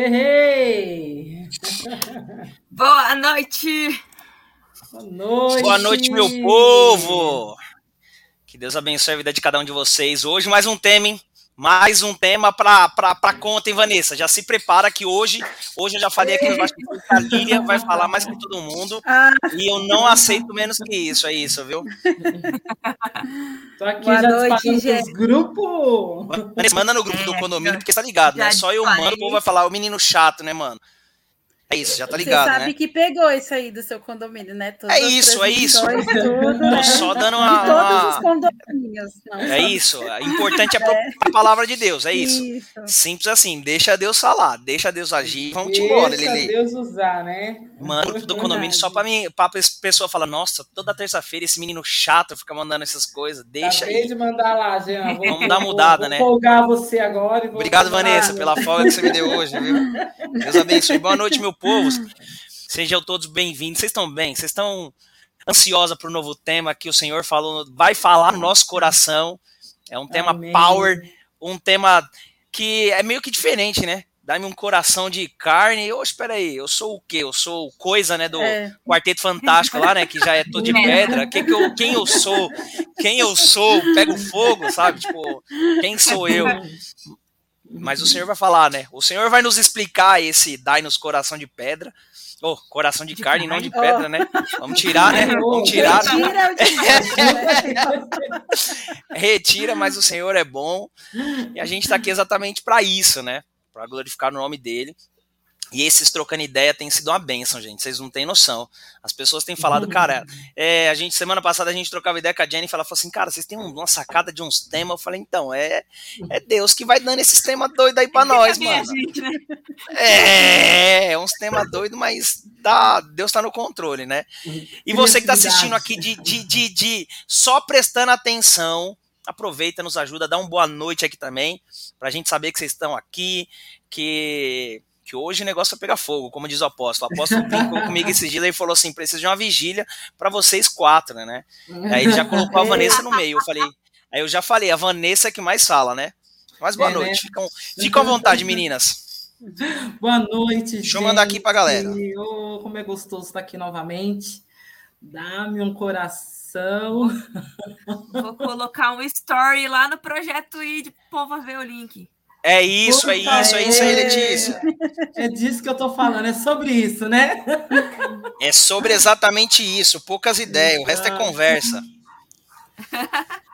Hey, Boa noite! Boa noite! Boa noite, meu povo! Que Deus abençoe a vida de cada um de vocês. Hoje mais um tema, hein? Mais um tema para conta, hein, Vanessa? Já se prepara que hoje, hoje eu já falei aqui nos bastidores que a Lília vai falar mais que todo mundo. Ah. E eu não aceito menos que isso, é isso, viu? Tô aqui Boa já noite, gente. grupo. Vanessa, manda no grupo do condomínio, porque você tá ligado, né? Só eu mando, o povo vai falar, o menino chato, né, mano? É isso, já tá ligado, Você sabe né? que pegou isso aí do seu condomínio, né? Todas é isso, é isso. Tudo, né? Só dando uma... De todos os condomínios. Não, é isso. O importante é, é a palavra de Deus, é isso. isso. Simples assim, deixa Deus falar, deixa Deus agir, vamos te embora, Lili. Deixa Deus usar, né? Mano, do condomínio só pra mim, pra pessoa falar, nossa, toda terça-feira esse menino chato fica mandando essas coisas, deixa Acabei aí. de mandar lá, Jean. Vou, Vamos dar mudada, vou, né? Vou folgar você agora e vou Obrigado, Vanessa, pela folga que você me deu hoje, viu? Deus abençoe. Boa noite, meu povo. Sejam todos bem-vindos. Vocês estão bem? Vocês estão ansiosa para o novo tema que o Senhor falou, vai falar no nosso coração. É um tema Amém. power, um tema que é meio que diferente, né? Dá-me um coração de carne. Oh, espera aí, eu sou o quê? Eu sou coisa, né, do é. Quarteto Fantástico lá, né, que já é todo de pedra. Quem, que eu, quem eu sou? Quem eu sou? Pego fogo, sabe? Tipo, quem sou eu? Mas o Senhor vai falar, né? O Senhor vai nos explicar esse dai-nos coração de pedra. Oh, coração de, de carne, carne, não de pedra, oh. né? Vamos tirar, né? Vamos tirar. Retira, Retira, mas o Senhor é bom. E a gente está aqui exatamente para isso, né? Para glorificar o nome dele. E esses trocando ideia tem sido uma benção, gente. Vocês não têm noção. As pessoas têm falado, uhum. cara, é, a gente, semana passada a gente trocava ideia com a Jennifer, ela falou assim, cara, vocês têm uma sacada de uns temas. Eu falei, então, é, é Deus que vai dando esses temas doidos aí pra nós, mano. Gente, né? É, é uns temas doidos, mas tá, Deus tá no controle, né? E você que tá assistindo aqui de, de, de, de só prestando atenção, aproveita, nos ajuda, dá uma boa noite aqui também, pra gente saber que vocês estão aqui, que que hoje o negócio vai pegar fogo, como diz o apóstolo. O apóstolo brincou comigo esses dias e falou assim: precisa de uma vigília para vocês quatro, né? Aí ele já colocou a Vanessa no meio. Eu falei, aí eu já falei, a Vanessa é que mais fala, né? Mas boa é, noite. Né? Ficam, ficam à vontade, meninas. Boa noite. Deixa gente. eu mandar aqui pra galera. Oh, como é gostoso estar aqui novamente. Dá-me um coração. Vou colocar um story lá no projeto e de povo ver o link. É isso, Puta é isso, é isso aí, Letícia. É disso que eu tô falando, é sobre isso, né? É sobre exatamente isso, poucas ideias, o resto é conversa.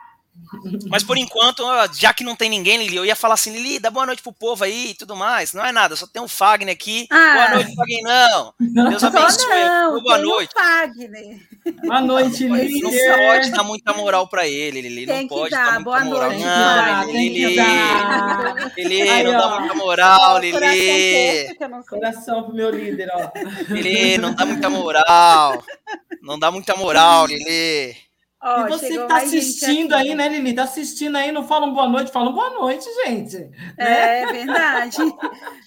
Mas por enquanto, já que não tem ninguém, Lili, eu ia falar assim, Lili, dá boa noite pro povo aí e tudo mais. Não é nada, só tem um Fagner aqui. Ah, boa noite, Fagner, não. Deus abençoe. Não, boa noite. Fagner. Boa noite, Lili. Não pode dar muita moral pra ele, Lili. Não pode dar, dar boa moral. Noite, não, Lili. Lili, aí, não dá muita moral, Lili. Coração pro meu líder, ó. Lili, não dá muita moral. Não dá muita moral, Lili. Oh, e você que tá assistindo aí, né, Lili? Tá assistindo aí, não falam boa noite, falam boa noite, gente. É, né? verdade.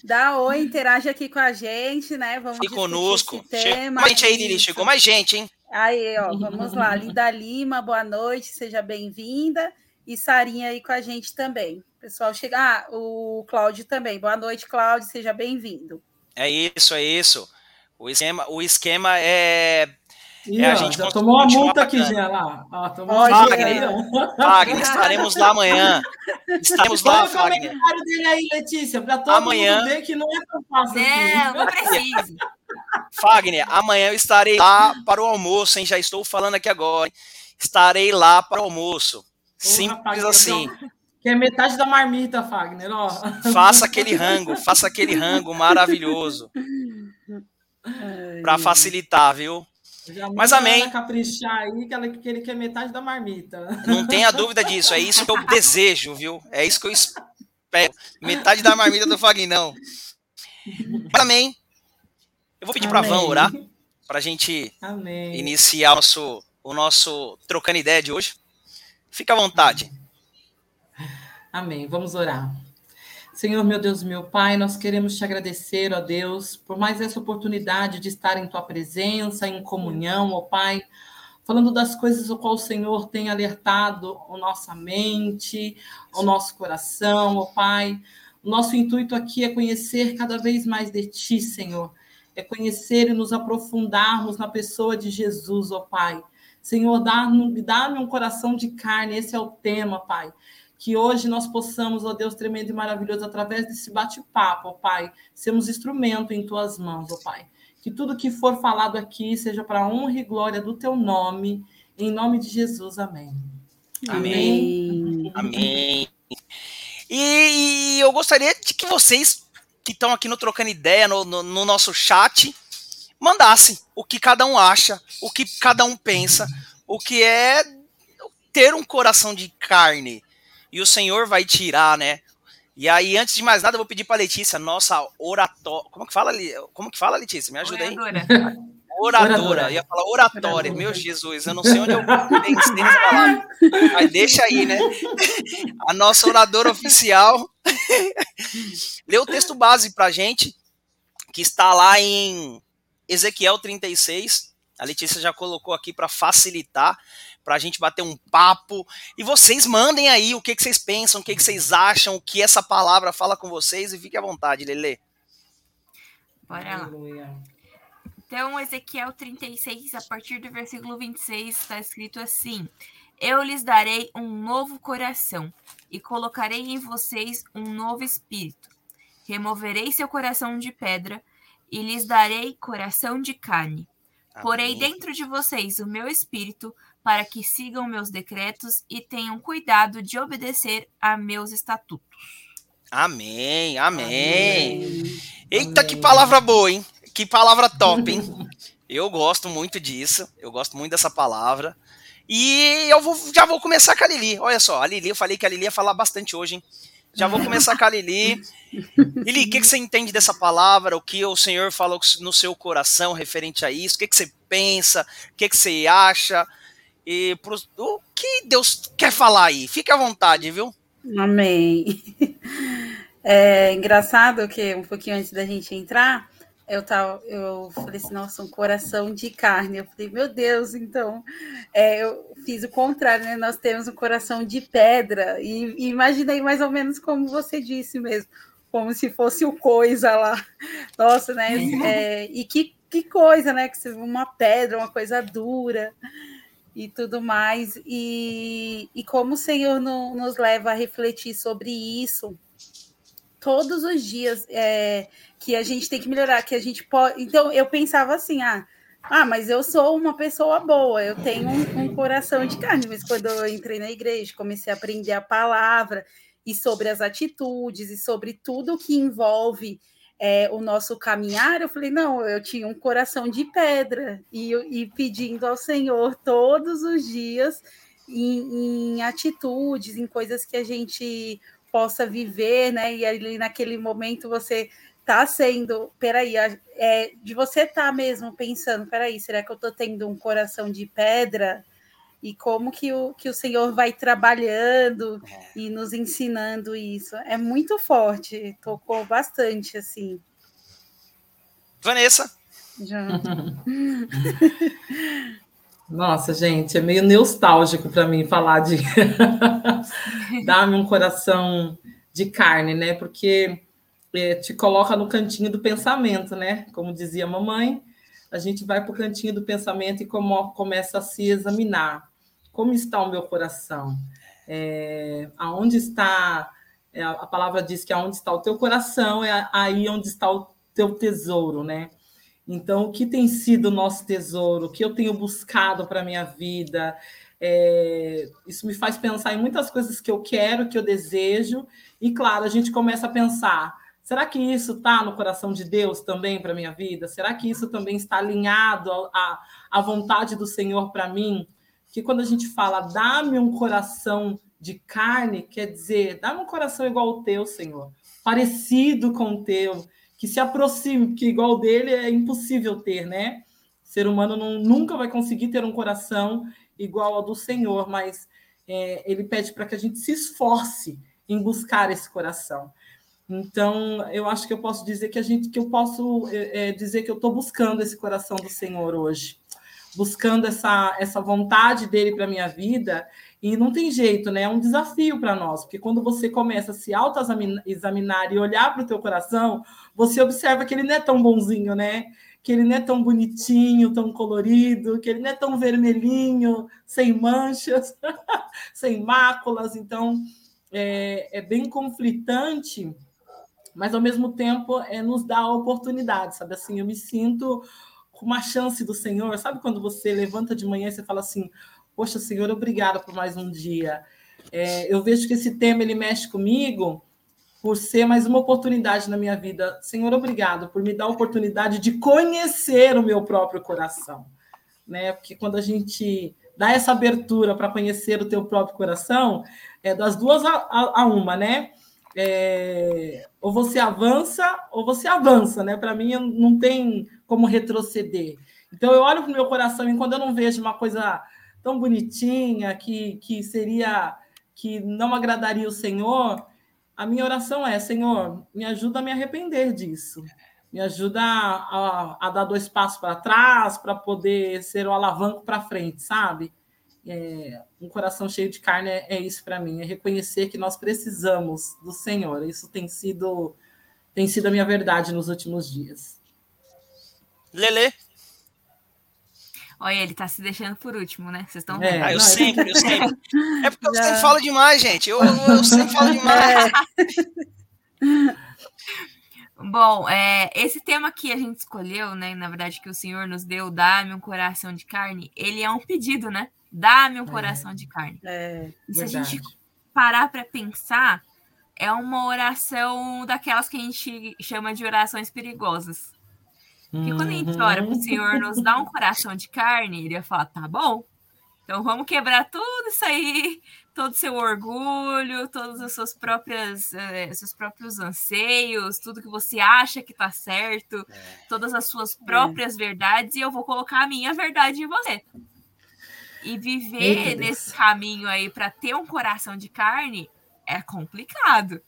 Dá oi, interage aqui com a gente, né? Vamos e conosco. Chegou mais gente aí, Lili, chegou mais gente, hein? Aí, ó, vamos lá. Linda Lima, boa noite, seja bem-vinda. E Sarinha aí com a gente também. Pessoal, chega. Ah, o Cláudio também. Boa noite, Cláudio, seja bem-vindo. É isso, é isso. O esquema, o esquema é Ih, é, a gente já tomou uma multa aqui, já lá. Ah, tomou Fagner, Fagner, estaremos lá amanhã. Estaremos lá, Fagner. o comentário dele aí, Letícia, para todo amanhã... mundo ver que não é tão fácil assim. Não, não precisa. Fagner, amanhã eu estarei lá para o almoço, hein? Já estou falando aqui agora. Estarei lá para o almoço. Simples rapaz, assim. Então, que é metade da marmita, Fagner, ó. Faça aquele rango, faça aquele rango maravilhoso. Para facilitar, viu? Mas amém. caprichar aí que, ela, que ele quer metade da marmita. Não tenha dúvida disso, é isso que eu desejo, viu? É isso que eu espero. Metade da marmita do Fagnão. Mas amém. Eu vou pedir para Van orar para a gente amém. iniciar o nosso, o nosso trocando ideia de hoje. Fica à vontade. Amém. Vamos orar. Senhor, meu Deus, meu Pai, nós queremos te agradecer, ó Deus, por mais essa oportunidade de estar em tua presença, em comunhão, ó Pai, falando das coisas o qual o Senhor tem alertado a nossa mente, o nosso coração, ó Pai. O nosso intuito aqui é conhecer cada vez mais de Ti, Senhor. É conhecer e nos aprofundarmos na pessoa de Jesus, ó Pai. Senhor, dá-me dá um coração de carne, esse é o tema, Pai. Que hoje nós possamos, ó Deus tremendo e maravilhoso, através desse bate-papo, ó Pai, sermos instrumento em Tuas mãos, ó Pai. Que tudo que for falado aqui seja para honra e glória do Teu nome, em nome de Jesus, amém. Amém. Amém. amém. E, e eu gostaria de que vocês que estão aqui no Trocando Ideia, no, no, no, nosso chat, mandassem o que cada um acha, o que cada um pensa, o que é ter um coração de carne. E o Senhor vai tirar, né? E aí, antes de mais nada, eu vou pedir para Letícia, nossa oratória. Como que fala, como que fala, Letícia? Me ajuda aí. Oradora. oradora. Ia falar oratória. Oradora. Meu Jesus, eu não sei onde eu pensei palavra. Mas deixa aí, né? A nossa oradora oficial. Lê o texto base pra gente, que está lá em Ezequiel 36. A Letícia já colocou aqui para facilitar, para a gente bater um papo. E vocês mandem aí o que, que vocês pensam, o que, que vocês acham, o que essa palavra fala com vocês. E fique à vontade, Lele. Bora lá. Então, Ezequiel 36, a partir do versículo 26, está escrito assim: Eu lhes darei um novo coração e colocarei em vocês um novo espírito. Removerei seu coração de pedra e lhes darei coração de carne. Porei dentro de vocês o meu espírito para que sigam meus decretos e tenham cuidado de obedecer a meus estatutos. Amém, amém. amém. Eita, amém. que palavra boa, hein? Que palavra top, hein? eu gosto muito disso. Eu gosto muito dessa palavra. E eu vou, já vou começar com a Lili. Olha só, a Lili, eu falei que a Lili ia falar bastante hoje, hein? Já vou começar com a Lili. Lili, o que, que, você entende dessa palavra? O que o Senhor falou no seu coração referente a isso? O que, que você pensa? O que, que você acha? E o que Deus quer falar aí? Fique à vontade, viu? Amém. É engraçado que um pouquinho antes da gente entrar, eu tava, eu falei assim, nossa, um coração de carne. Eu falei, meu Deus, então é, eu fiz o contrário, né? Nós temos um coração de pedra, e, e, imaginei mais ou menos como você disse mesmo, como se fosse o coisa lá. Nossa, né? É, e que, que coisa, né? Que uma pedra, uma coisa dura e tudo mais. E, e como o Senhor no, nos leva a refletir sobre isso todos os dias. É, que a gente tem que melhorar, que a gente pode. Então, eu pensava assim, ah, ah, mas eu sou uma pessoa boa, eu tenho um, um, coração de carne. Mas quando eu entrei na igreja, comecei a aprender a palavra e sobre as atitudes e sobre tudo que envolve é, o nosso caminhar, eu falei, não, eu tinha um coração de pedra e, e pedindo ao Senhor todos os dias em, em atitudes, em coisas que a gente possa viver, né? E ali naquele momento você tá sendo, peraí, é, de você tá mesmo pensando, peraí, será que eu tô tendo um coração de pedra? E como que o, que o Senhor vai trabalhando e nos ensinando isso. É muito forte, tocou bastante, assim. Vanessa. Já. Nossa, gente, é meio nostálgico para mim falar de dar-me um coração de carne, né? Porque é, te coloca no cantinho do pensamento, né? Como dizia a mamãe, a gente vai para o cantinho do pensamento e como, começa a se examinar. Como está o meu coração? É, aonde está? É, a palavra diz que aonde está o teu coração é aí onde está o teu tesouro, né? Então, o que tem sido o nosso tesouro? O que eu tenho buscado para a minha vida? É, isso me faz pensar em muitas coisas que eu quero, que eu desejo, e claro, a gente começa a pensar Será que isso está no coração de Deus também para a minha vida? Será que isso também está alinhado à, à vontade do Senhor para mim? Que quando a gente fala, dá-me um coração de carne, quer dizer, dá-me um coração igual ao teu, Senhor, parecido com o teu, que se aproxime, que igual dele é impossível ter, né? O ser humano não, nunca vai conseguir ter um coração igual ao do Senhor, mas é, ele pede para que a gente se esforce em buscar esse coração. Então, eu acho que eu posso dizer que a gente que eu posso é, é dizer que eu estou buscando esse coração do Senhor hoje, buscando essa, essa vontade dele para minha vida E não tem jeito, né? É um desafio para nós, porque quando você começa a se autoexaminar e olhar para o teu coração, você observa que ele não é tão bonzinho, né? Que ele não é tão bonitinho, tão colorido, que ele não é tão vermelhinho, sem manchas, sem máculas. Então, é, é bem conflitante, mas ao mesmo tempo é, nos dá a oportunidade, sabe? Assim, eu me sinto com uma chance do Senhor. Sabe quando você levanta de manhã e você fala assim: Poxa, Senhor, obrigado por mais um dia. É, eu vejo que esse tema ele mexe comigo por ser mais uma oportunidade na minha vida. Senhor, obrigado por me dar a oportunidade de conhecer o meu próprio coração, né? Porque quando a gente dá essa abertura para conhecer o teu próprio coração, é das duas a, a, a uma, né? É, ou você avança ou você avança, né? Para mim não tem como retroceder. Então eu olho para o meu coração e quando eu não vejo uma coisa tão bonitinha que, que seria que não agradaria o Senhor, a minha oração é: Senhor, me ajuda a me arrepender disso. Me ajuda a, a, a dar dois passos para trás para poder ser o alavanco para frente, sabe? É, um coração cheio de carne é, é isso para mim, é reconhecer que nós precisamos do Senhor. Isso tem sido tem sido a minha verdade nos últimos dias. Lele. Olha, ele tá se deixando por último, né? Vocês estão é, vendo? Ah, eu sempre, eu sempre. É porque eu sempre falo demais, gente. Eu, eu sempre falo demais. É. Bom, é, esse tema que a gente escolheu, né? Na verdade, que o Senhor nos deu, dá-me um coração de carne, ele é um pedido, né? Dá-me um é. coração de carne. É, e se a gente parar para pensar, é uma oração daquelas que a gente chama de orações perigosas. Porque quando a gente ora para o Senhor nos dá um coração de carne, ele vai falar: tá bom, então vamos quebrar tudo isso aí, todo o seu orgulho, todos os seus próprios, eh, seus próprios anseios, tudo que você acha que está certo, é. todas as suas próprias é. verdades, e eu vou colocar a minha verdade em você. E viver nesse caminho aí para ter um coração de carne é complicado.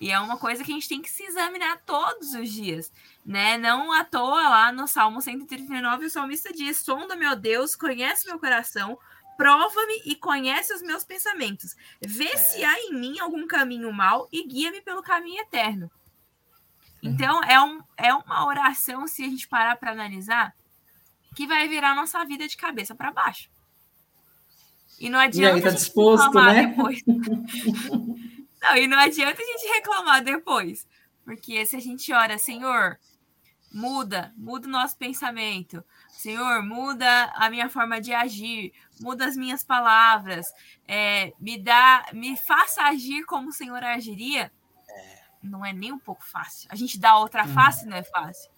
E é uma coisa que a gente tem que se examinar todos os dias, né? Não à toa lá no Salmo 139 o salmista diz: "Sonda meu Deus, conhece meu coração, prova-me e conhece os meus pensamentos. Vê é. se há em mim algum caminho mau e guia-me pelo caminho eterno. Uhum. Então, é, um, é uma oração, se a gente parar para analisar, que vai virar nossa vida de cabeça para baixo. E não adianta. E tá disposto, né? Depois. não, e não adianta a gente reclamar depois. Porque se a gente ora, Senhor, muda, muda o nosso pensamento. Senhor, muda a minha forma de agir, muda as minhas palavras, é, me dá, me faça agir como o Senhor agiria. Não é nem um pouco fácil. A gente dá outra uhum. face não é fácil.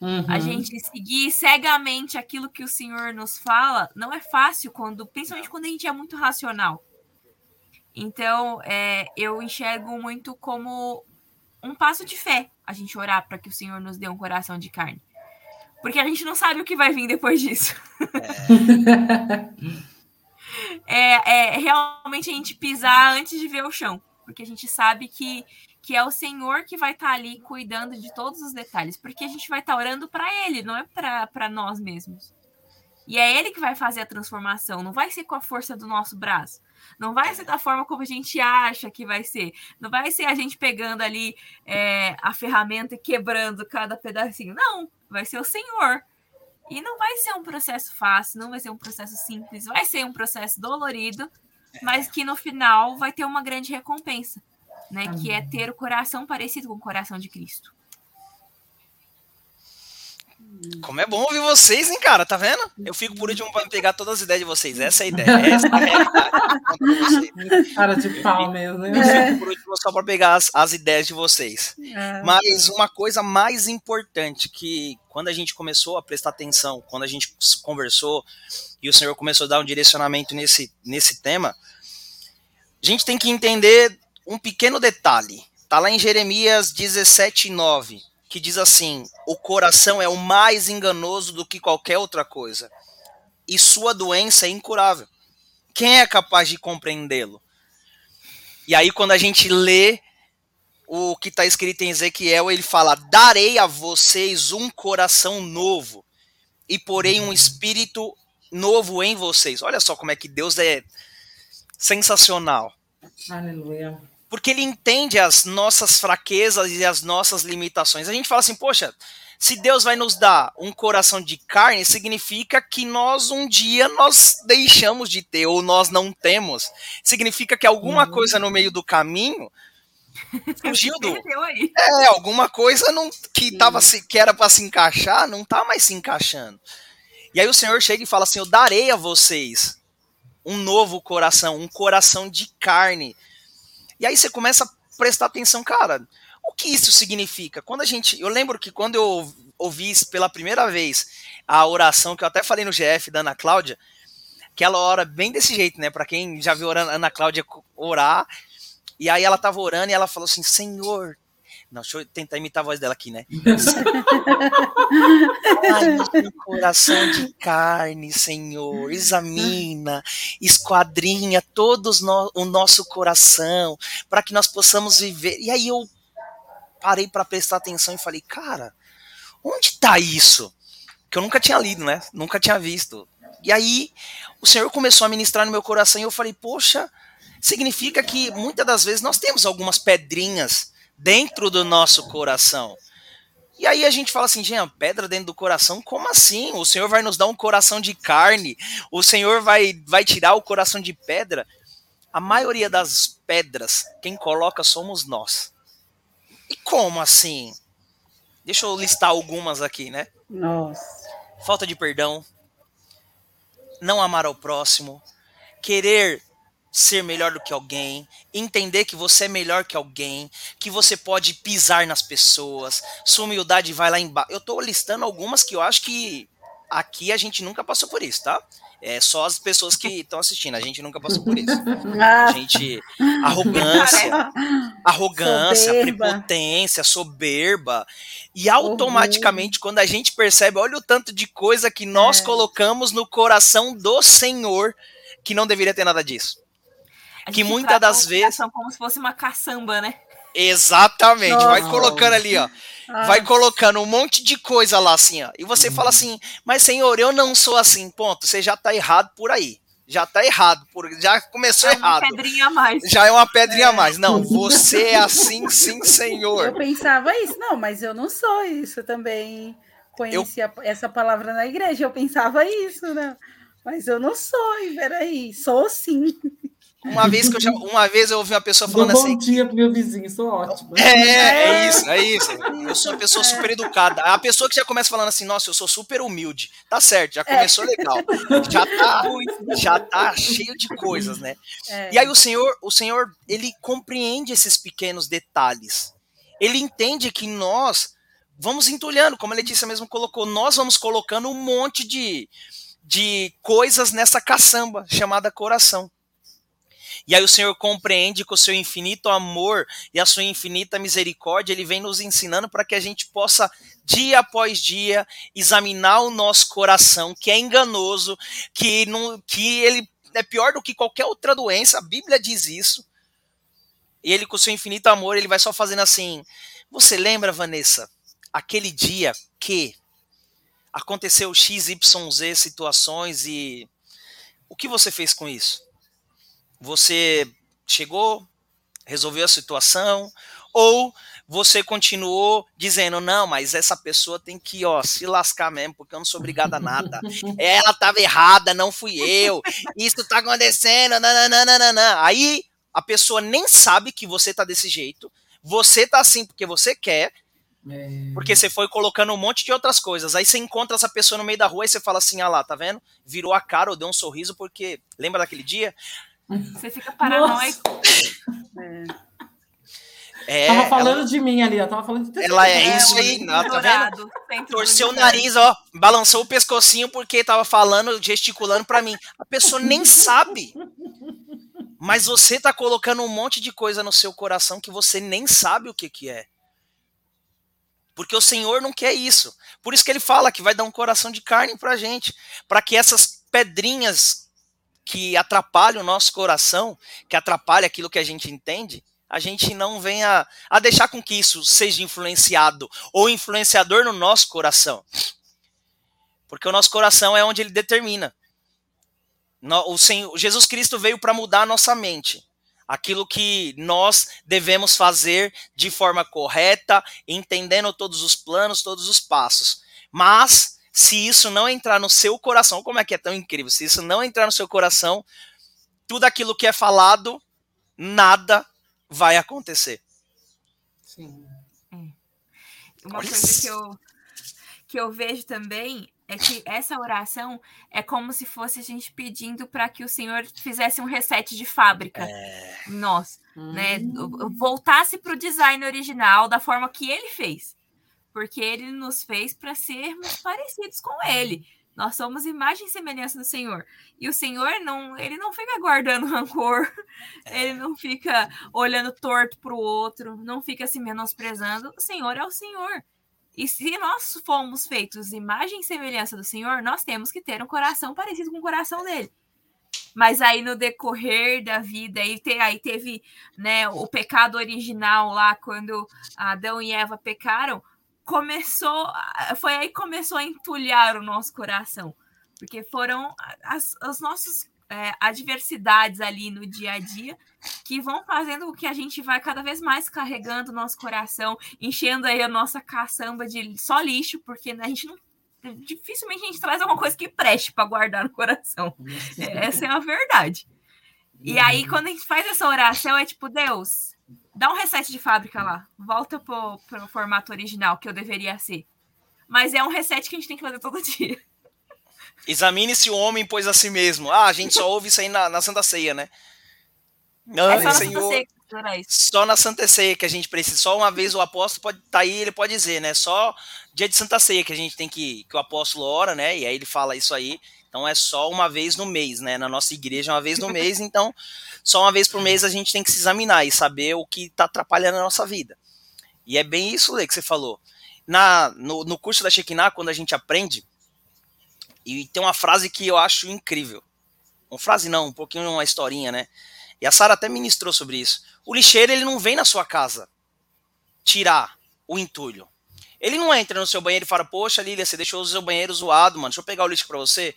Uhum. A gente seguir cegamente aquilo que o Senhor nos fala não é fácil quando, principalmente quando a gente é muito racional. Então, é, eu enxergo muito como um passo de fé a gente orar para que o Senhor nos dê um coração de carne. Porque a gente não sabe o que vai vir depois disso. É. é, é realmente a gente pisar antes de ver o chão. Porque a gente sabe que, que é o Senhor que vai estar tá ali cuidando de todos os detalhes. Porque a gente vai estar tá orando para Ele, não é para nós mesmos. E é Ele que vai fazer a transformação. Não vai ser com a força do nosso braço. Não vai ser da forma como a gente acha que vai ser. Não vai ser a gente pegando ali é, a ferramenta e quebrando cada pedacinho. Não, vai ser o Senhor. E não vai ser um processo fácil, não vai ser um processo simples, vai ser um processo dolorido, mas que no final vai ter uma grande recompensa, né? Que é ter o coração parecido com o coração de Cristo. Como é bom ouvir vocês, hein, cara? Tá vendo? Eu fico por último para pegar todas as ideias de vocês. Essa é a ideia. Essa é a. Cara de pau mesmo, né? Eu fico por último só para pegar as, as, ideias de vocês. É. Mas uma coisa mais importante que quando a gente começou a prestar atenção, quando a gente conversou e o senhor começou a dar um direcionamento nesse, nesse tema, a gente tem que entender um pequeno detalhe. Tá lá em Jeremias 17, 9 que diz assim: o coração é o mais enganoso do que qualquer outra coisa, e sua doença é incurável. Quem é capaz de compreendê-lo? E aí, quando a gente lê o que está escrito em Ezequiel, ele fala: Darei a vocês um coração novo, e porei um espírito novo em vocês. Olha só como é que Deus é sensacional. Aleluia. Porque ele entende as nossas fraquezas e as nossas limitações. A gente fala assim, poxa, se Deus vai nos dar um coração de carne, significa que nós um dia nós deixamos de ter ou nós não temos. Significa que alguma uhum. coisa no meio do caminho fugiu do É, alguma coisa não que tava se que era para se encaixar, não tá mais se encaixando. E aí o Senhor chega e fala assim: "Eu darei a vocês um novo coração, um coração de carne". E aí você começa a prestar atenção, cara. O que isso significa? Quando a gente, eu lembro que quando eu ouvi pela primeira vez a oração que eu até falei no GF da Ana Cláudia, aquela hora bem desse jeito, né? Para quem já viu a Ana Cláudia orar, e aí ela tava orando e ela falou assim: Senhor. Não, deixa eu tentar imitar a voz dela aqui, né? Ai, coração de carne, Senhor. Examina, esquadrinha todos no, o nosso coração, para que nós possamos viver. E aí eu parei para prestar atenção e falei, cara, onde está isso? Que eu nunca tinha lido, né? Nunca tinha visto. E aí o Senhor começou a ministrar no meu coração e eu falei, poxa, significa que muitas das vezes nós temos algumas pedrinhas dentro do nosso coração. E aí a gente fala assim, gente, pedra dentro do coração, como assim? O Senhor vai nos dar um coração de carne, o Senhor vai, vai tirar o coração de pedra. A maioria das pedras, quem coloca somos nós. E como assim? Deixa eu listar algumas aqui, né? Nossa. Falta de perdão, não amar ao próximo, querer ser melhor do que alguém, entender que você é melhor que alguém, que você pode pisar nas pessoas, sua humildade vai lá embaixo. Eu tô listando algumas que eu acho que aqui a gente nunca passou por isso, tá? É só as pessoas que estão assistindo, a gente nunca passou por isso. A gente arrogância, arrogância, soberba. prepotência, soberba, e automaticamente uhum. quando a gente percebe, olha o tanto de coisa que nós é. colocamos no coração do Senhor, que não deveria ter nada disso que muitas das vezes. Como se fosse uma caçamba, né? Exatamente. Nossa. Vai colocando ali, ó. Vai colocando um monte de coisa lá, assim, ó. E você uhum. fala assim, mas senhor, eu não sou assim. Ponto. Você já tá errado por aí. Já tá errado. Por... Já começou é errado. Já é uma pedrinha a mais. Já é uma pedrinha a é. mais. Não, você é assim, sim, senhor. Eu pensava isso. Não, mas eu não sou isso também. Conhecia eu... essa palavra na igreja. Eu pensava isso, né? Mas eu não sou, e peraí. Sou sim. Uma vez que eu já, uma vez eu ouvi uma pessoa falando bom assim. Bom dia pro meu vizinho, sou ótimo. É, é, é isso, é isso. Eu sou uma pessoa super educada. A pessoa que já começa falando assim, nossa, eu sou super humilde. Tá certo, já começou é. legal. Já tá, já tá cheio de coisas, né? É. E aí o Senhor, o Senhor, ele compreende esses pequenos detalhes. Ele entende que nós vamos entulhando, como a Letícia mesmo colocou, nós vamos colocando um monte de, de coisas nessa caçamba chamada coração. E aí o Senhor compreende que o seu infinito amor e a sua infinita misericórdia, ele vem nos ensinando para que a gente possa dia após dia examinar o nosso coração, que é enganoso, que não que ele é pior do que qualquer outra doença, a Bíblia diz isso. E ele com o seu infinito amor, ele vai só fazendo assim: "Você lembra, Vanessa, aquele dia que aconteceu XYZ situações e o que você fez com isso? Você chegou, resolveu a situação, ou você continuou dizendo, não, mas essa pessoa tem que, ó, se lascar mesmo, porque eu não sou obrigada a nada. Ela estava errada, não fui eu. Isso tá acontecendo, nananana. Aí a pessoa nem sabe que você tá desse jeito. Você tá assim porque você quer. É... Porque você foi colocando um monte de outras coisas. Aí você encontra essa pessoa no meio da rua e você fala assim: ah lá, tá vendo? Virou a cara ou deu um sorriso porque. Lembra daquele dia? Você fica paranoico. É, tava falando ela, de mim ali, ó. Tava falando de Ela é, é isso aí, ó, tá vendo? Torceu o nariz, ó, balançou o pescocinho porque tava falando, gesticulando para mim. A pessoa nem sabe. Mas você tá colocando um monte de coisa no seu coração que você nem sabe o que que é. Porque o Senhor não quer isso. Por isso que ele fala que vai dar um coração de carne pra gente, para que essas pedrinhas que atrapalha o nosso coração, que atrapalha aquilo que a gente entende, a gente não venha a deixar com que isso seja influenciado ou influenciador no nosso coração. Porque o nosso coração é onde ele determina. O Senhor, Jesus Cristo veio para mudar a nossa mente. Aquilo que nós devemos fazer de forma correta, entendendo todos os planos, todos os passos. Mas, se isso não entrar no seu coração, como é que é tão incrível? Se isso não entrar no seu coração, tudo aquilo que é falado, nada vai acontecer. Sim. É. Uma Olha coisa que eu, que eu vejo também é que essa oração é como se fosse a gente pedindo para que o Senhor fizesse um reset de fábrica. É... Nós, hum. né? Voltasse para o design original da forma que ele fez. Porque ele nos fez para sermos parecidos com ele. Nós somos imagem e semelhança do Senhor. E o Senhor não, ele não fica guardando rancor, ele não fica olhando torto para o outro, não fica se menosprezando. O Senhor é o Senhor. E se nós fomos feitos imagem e semelhança do Senhor, nós temos que ter um coração parecido com o coração dele. Mas aí no decorrer da vida, aí, te, aí teve né, o pecado original lá, quando Adão e Eva pecaram, começou, foi aí que começou a entulhar o nosso coração. Porque foram as, as nossas é, adversidades ali no dia a dia que vão fazendo com que a gente vai cada vez mais carregando o nosso coração, enchendo aí a nossa caçamba de só lixo, porque a gente não dificilmente a gente traz alguma coisa que preste para guardar no coração. Essa é a verdade. E aí, quando a gente faz essa oração, é tipo, Deus, dá um reset de fábrica lá. Volta pro, pro formato original que eu deveria ser. Mas é um reset que a gente tem que fazer todo dia. Examine se o homem pôs a si mesmo. Ah, a gente só ouve isso aí na, na Santa Ceia, né? Não, é só, Senhor, na Santa Ceia, só na Santa Ceia que a gente precisa. Só uma vez o apóstolo pode tá aí, ele pode dizer, né? Só dia de Santa Ceia que a gente tem que que o apóstolo ora, né? E aí ele fala isso aí. Então é só uma vez no mês, né? Na nossa igreja é uma vez no mês, então só uma vez por mês a gente tem que se examinar e saber o que está atrapalhando a nossa vida. E é bem isso, Lê, que você falou. Na, no, no curso da Shekinah, quando a gente aprende, e tem uma frase que eu acho incrível. Uma frase não, um pouquinho uma historinha, né? E a Sara até ministrou sobre isso. O lixeiro, ele não vem na sua casa tirar o entulho. Ele não entra no seu banheiro e fala, poxa, Lilia, você deixou o seu banheiro zoado, mano, deixa eu pegar o lixo pra você.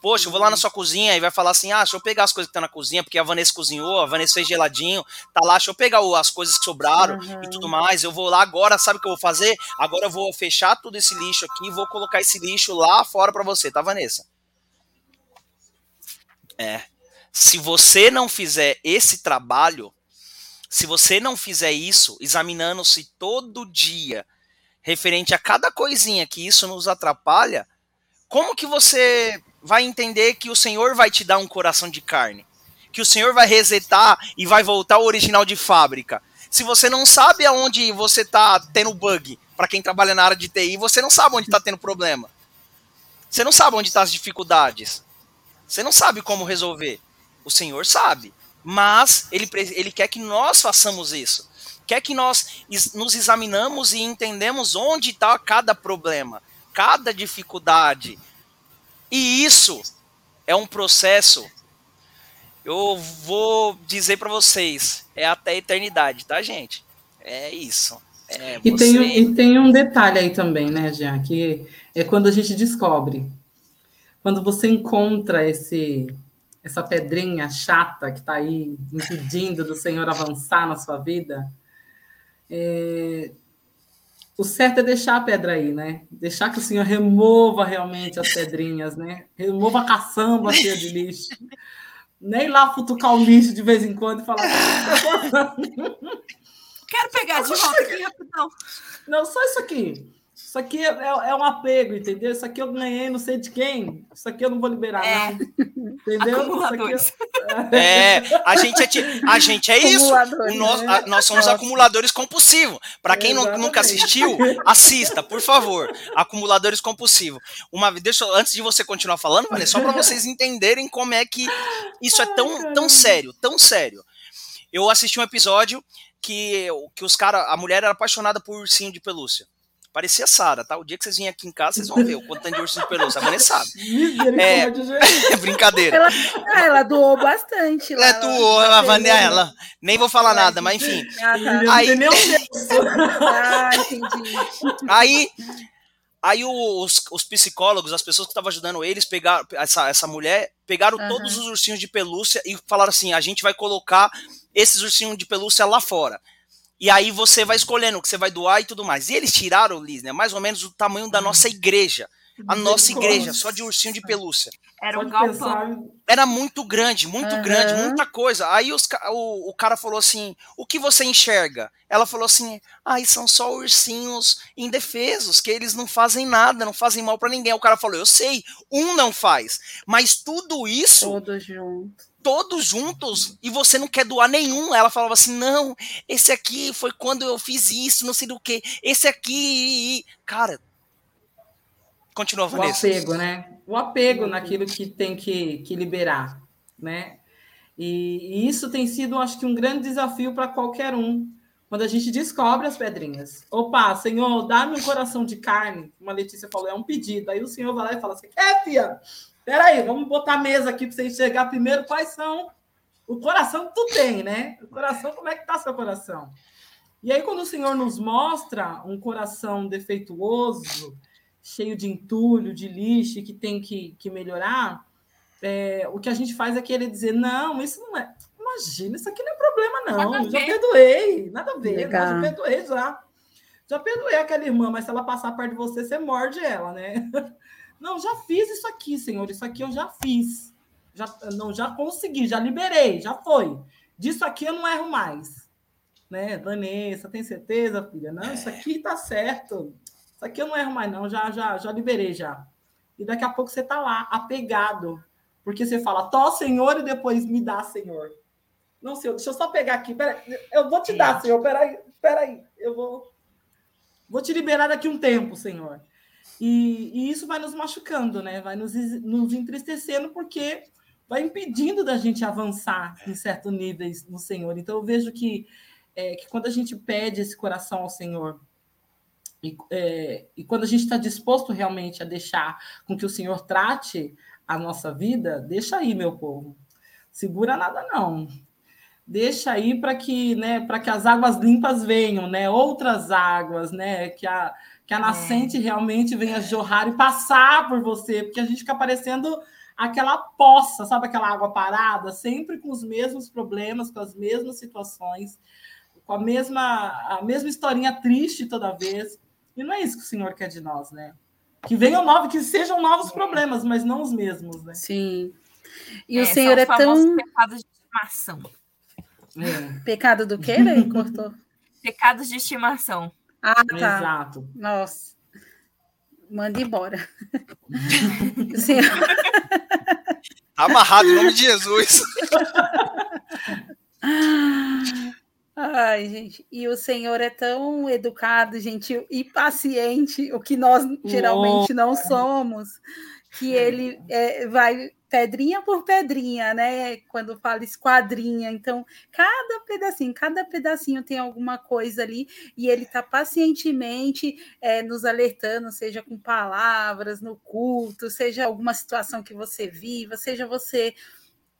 Poxa, eu vou lá na sua cozinha e vai falar assim: ah, deixa eu pegar as coisas que estão tá na cozinha, porque a Vanessa cozinhou, a Vanessa fez geladinho, tá lá, deixa eu pegar as coisas que sobraram uhum. e tudo mais. Eu vou lá agora, sabe o que eu vou fazer? Agora eu vou fechar tudo esse lixo aqui e vou colocar esse lixo lá fora para você, tá, Vanessa? É. Se você não fizer esse trabalho, se você não fizer isso, examinando-se todo dia, referente a cada coisinha que isso nos atrapalha, como que você vai entender que o Senhor vai te dar um coração de carne? Que o Senhor vai resetar e vai voltar ao original de fábrica? Se você não sabe aonde você está tendo bug, para quem trabalha na área de TI, você não sabe onde está tendo problema. Você não sabe onde estão tá as dificuldades. Você não sabe como resolver. O Senhor sabe. Mas ele, ele quer que nós façamos isso. Quer que nós nos examinamos e entendemos onde está cada problema, cada dificuldade. E isso é um processo. Eu vou dizer para vocês, é até a eternidade, tá, gente? É isso. É e, tem, e tem um detalhe aí também, né, Jean, que é quando a gente descobre. Quando você encontra esse essa pedrinha chata que está aí impedindo do Senhor avançar na sua vida, é, o certo é deixar a pedra aí, né? Deixar que o Senhor remova realmente as pedrinhas, né? Remova a caçamba cheia de lixo. Nem lá futucar o lixo de vez em quando e falar. Quero pegar de volta aqui rapidão. Não, só isso aqui. Isso aqui é, é, é, um apego, entendeu? Isso aqui eu ganhei, não sei de quem. Isso aqui eu não vou liberar, é. não. Entendeu? Acumuladores. É... é, a gente é, a gente é isso. Nós, né? nós somos Nossa. acumuladores compulsivos. Para quem nunca assistiu, assista, por favor. Acumuladores compulsivos. Uma deixa antes de você continuar falando, Vanessa, só para vocês entenderem como é que isso é tão, tão sério, tão sério. Eu assisti um episódio que, que os cara, a mulher era apaixonada por ursinho de pelúcia. Parecia Sara, tá? O dia que vocês virem aqui em casa, vocês vão ver o quanto tem de ursinho de pelúcia. A Vanessa sabe. É, brincadeira. Ela, ah, ela doou bastante. Ela doou, a Vanessa, ela. Nem vou falar nada, mas enfim. Ah, tá. Aí, ah, entendi. Aí, Aí os, os psicólogos, as pessoas que estavam ajudando eles, pegaram essa, essa mulher, pegaram uhum. todos os ursinhos de pelúcia e falaram assim: a gente vai colocar esses ursinhos de pelúcia lá fora. E aí você vai escolhendo o que você vai doar e tudo mais. E eles tiraram, Liz, né, mais ou menos o tamanho da nossa igreja. A nossa igreja, só de ursinho de pelúcia. Era um galpão. Era muito grande, muito uhum. grande, muita coisa. Aí os, o, o cara falou assim: o que você enxerga? Ela falou assim: ai, ah, são só ursinhos indefesos, que eles não fazem nada, não fazem mal para ninguém. O cara falou: eu sei, um não faz. Mas tudo isso. Todos juntos todos juntos e você não quer doar nenhum. Ela falava assim: não, esse aqui foi quando eu fiz isso, não sei do que. Esse aqui. Cara. Continua, Vanessa. O apego, né? O apego naquilo que tem que, que liberar, né? E, e isso tem sido, acho que, um grande desafio para qualquer um. Quando a gente descobre as pedrinhas. Opa, Senhor, dá-me um coração de carne. Uma Letícia falou, é um pedido. Aí o Senhor vai lá e fala assim: é, filha, Peraí, vamos botar a mesa aqui para você enxergar primeiro quais são o coração que tu tem, né? O coração, como é que tá seu coração? E aí, quando o Senhor nos mostra um coração defeituoso, cheio de entulho, de lixo, que tem que, que melhorar, é, o que a gente faz é querer dizer: não, isso não é. Imagina, isso aqui não é problema, não. Já perdoei, nada a ver, não, já perdoei já. Já perdoei aquela irmã, mas se ela passar perto de você, você morde ela, né? Não, já fiz isso aqui, Senhor. Isso aqui eu já fiz. Já, não, já consegui, já liberei, já foi. Disso aqui eu não erro mais. Né? Vanessa, tem certeza, filha? Não, isso aqui tá certo. Isso aqui eu não erro mais, não. Já, já, já liberei já. E daqui a pouco você tá lá, apegado. Porque você fala, tó, Senhor, e depois me dá, Senhor. Não, Senhor, deixa eu só pegar aqui. Peraí, eu vou te dar, Senhor. Peraí, peraí. Eu vou, vou te liberar daqui um tempo, Senhor. E, e, isso vai nos machucando, né? Vai nos, nos entristecendo, porque vai impedindo da gente avançar em certos níveis no Senhor. Então, eu vejo que, é, que quando a gente pede esse coração ao Senhor, e, é, e quando a gente está disposto realmente a deixar com que o Senhor trate a nossa vida, deixa aí, meu povo. Segura nada, não. Deixa aí para que, né, para que as águas limpas venham, né? Outras águas, né? Que a, que a é. nascente é. realmente venha jorrar e passar por você, porque a gente fica parecendo aquela poça, sabe aquela água parada, sempre com os mesmos problemas, com as mesmas situações, com a mesma a mesma historinha triste toda vez. E não é isso que o Senhor quer de nós, né? Que venham novos, que sejam novos problemas, mas não os mesmos, né? Sim. E é, o Senhor é tão pecados de estimação. É. Pecado do quê, né? Cortou. Pecados de estimação. Ah, tá. Exato. Nossa. Manda embora. Senhor... Tá amarrado em nome de Jesus. Ai, gente, e o Senhor é tão educado, gentil e paciente, o que nós geralmente não somos, que ele é, vai pedrinha por pedrinha, né? Quando fala esquadrinha. Então, cada pedacinho, cada pedacinho tem alguma coisa ali e ele está pacientemente é, nos alertando, seja com palavras, no culto, seja alguma situação que você viva, seja você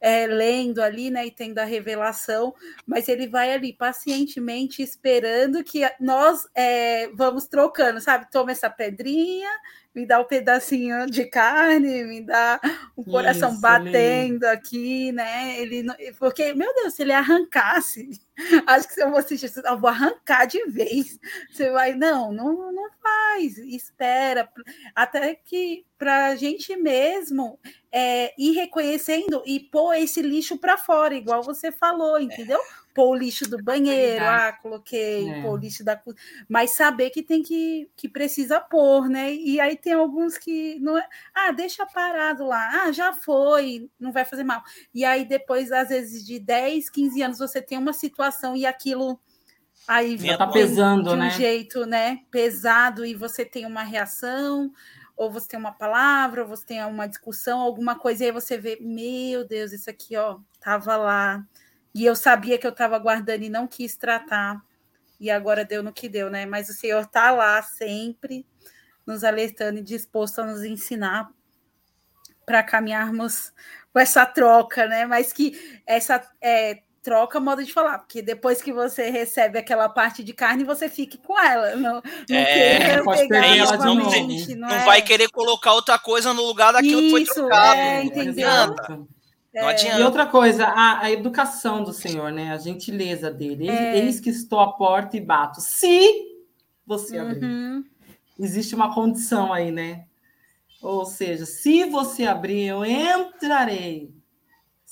é, lendo ali, né, e tendo a revelação, mas ele vai ali pacientemente esperando que nós é, vamos trocando, sabe? Toma essa pedrinha, me dá um pedacinho de carne, me dá um coração Isso, batendo aqui, né? Ele, porque, meu Deus, se ele arrancasse, acho que se eu vou assistir, eu vou arrancar de vez. Você vai, não, não, não faz, espera, até que para a gente mesmo é, ir reconhecendo e pôr esse lixo para fora, igual você falou, entendeu? É pôr o lixo do banheiro, ah, coloquei, é. pôr o lixo da mas saber que tem que, que precisa pôr, né? E aí tem alguns que não é, ah, deixa parado lá, ah, já foi, não vai fazer mal. E aí depois, às vezes, de 10, 15 anos, você tem uma situação e aquilo aí já tá pesando, de um né? jeito, né? Pesado, e você tem uma reação ou você tem uma palavra, ou você tem uma discussão, alguma coisa, e aí você vê, meu Deus, isso aqui, ó, tava lá, e eu sabia que eu estava guardando e não quis tratar. E agora deu no que deu, né? Mas o Senhor está lá sempre, nos alertando e disposto a nos ensinar para caminharmos com essa troca, né? Mas que essa é, troca modo de falar, porque depois que você recebe aquela parte de carne, você fica com ela. Não, não é, pegar ela não, não, não é? vai querer colocar outra coisa no lugar daquilo Isso, que foi trocado. É, entendeu? Não é. adianta. E outra coisa, a, a, educação do Senhor, né? A gentileza dele. É. Eis que estou à porta e bato. Se você abrir. Uhum. Existe uma condição aí, né? Ou seja, se você abrir, eu entrarei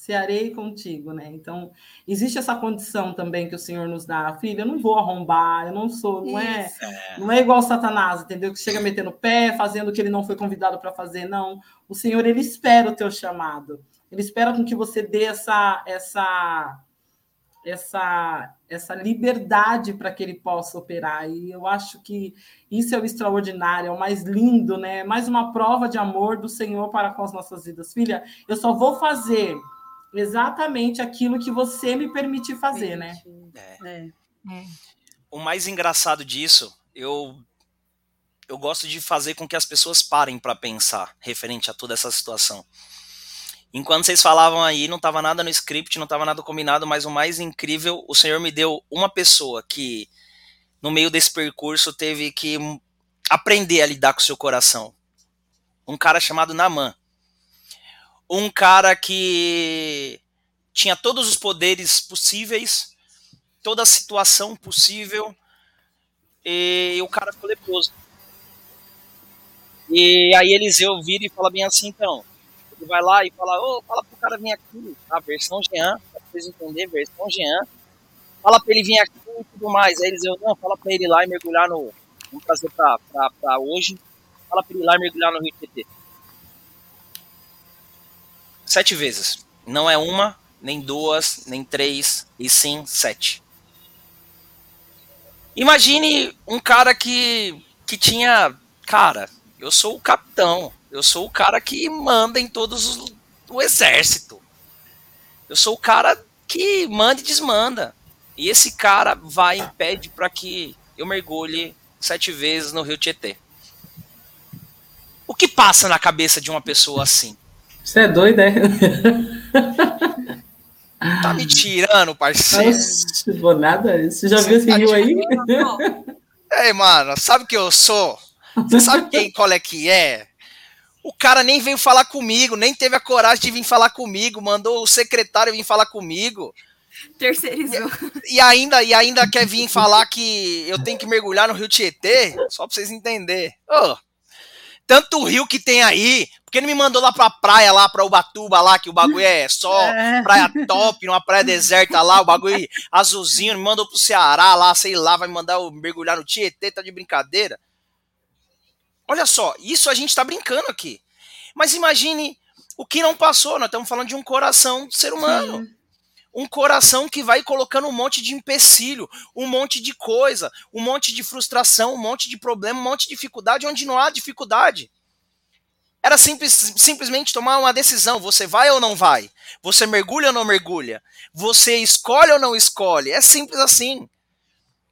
cearei contigo, né? Então, existe essa condição também que o Senhor nos dá. Filha, eu não vou arrombar, eu não sou, não é, não é igual Satanás, entendeu? Que chega metendo o pé, fazendo o que ele não foi convidado para fazer, não. O Senhor, ele espera o teu chamado. Ele espera com que você dê essa essa essa essa liberdade para que ele possa operar. E eu acho que isso é o extraordinário, é o mais lindo, né? Mais uma prova de amor do Senhor para com as nossas vidas. Filha, eu só vou fazer exatamente aquilo que você me permitir fazer, né? É. É. é. O mais engraçado disso, eu eu gosto de fazer com que as pessoas parem para pensar referente a toda essa situação. Enquanto vocês falavam aí, não estava nada no script, não estava nada combinado, mas o mais incrível, o Senhor me deu uma pessoa que no meio desse percurso teve que aprender a lidar com o seu coração. Um cara chamado Naman um cara que tinha todos os poderes possíveis, toda a situação possível, e o cara ficou leproso. E aí Eliseu vira e fala bem assim, então, ele vai lá e fala, ô, oh, fala pro cara vir aqui, a versão Jean, pra vocês entenderem, versão Jean, fala pra ele vir aqui e tudo mais. Aí Eliseu, não, fala pra ele ir lá e mergulhar no, vamos trazer pra, pra, pra hoje, fala pra ele ir lá e mergulhar no Rio Tietê sete vezes. Não é uma, nem duas, nem três, e sim sete. Imagine um cara que, que tinha. Cara, eu sou o capitão. Eu sou o cara que manda em todos os, o exército. Eu sou o cara que manda e desmanda. E esse cara vai e pede para que eu mergulhe sete vezes no rio Tietê. O que passa na cabeça de uma pessoa assim? Você é doido, é? Tá me tirando, parceiro. Não vou nada. Você já Você viu esse tá rio aí? Ei, mano, sabe o que eu sou? Você sabe quem, qual é que é? O cara nem veio falar comigo, nem teve a coragem de vir falar comigo, mandou o secretário vir falar comigo. Terceirizou. E, e, ainda, e ainda quer vir falar que eu tenho que mergulhar no rio Tietê, só pra vocês entenderem. Oh, tanto rio que tem aí, porque ele me mandou lá pra praia, lá pra Ubatuba, lá, que o bagulho é só é. praia top, numa praia deserta lá, o bagulho azulzinho, me mandou pro Ceará lá, sei lá, vai me mandar eu mergulhar no Tietê, tá de brincadeira. Olha só, isso a gente tá brincando aqui. Mas imagine o que não passou, nós estamos falando de um coração do ser humano. Sim. Um coração que vai colocando um monte de empecilho, um monte de coisa, um monte de frustração, um monte de problema, um monte de dificuldade onde não há dificuldade. Era simples, simplesmente tomar uma decisão. Você vai ou não vai? Você mergulha ou não mergulha? Você escolhe ou não escolhe? É simples assim.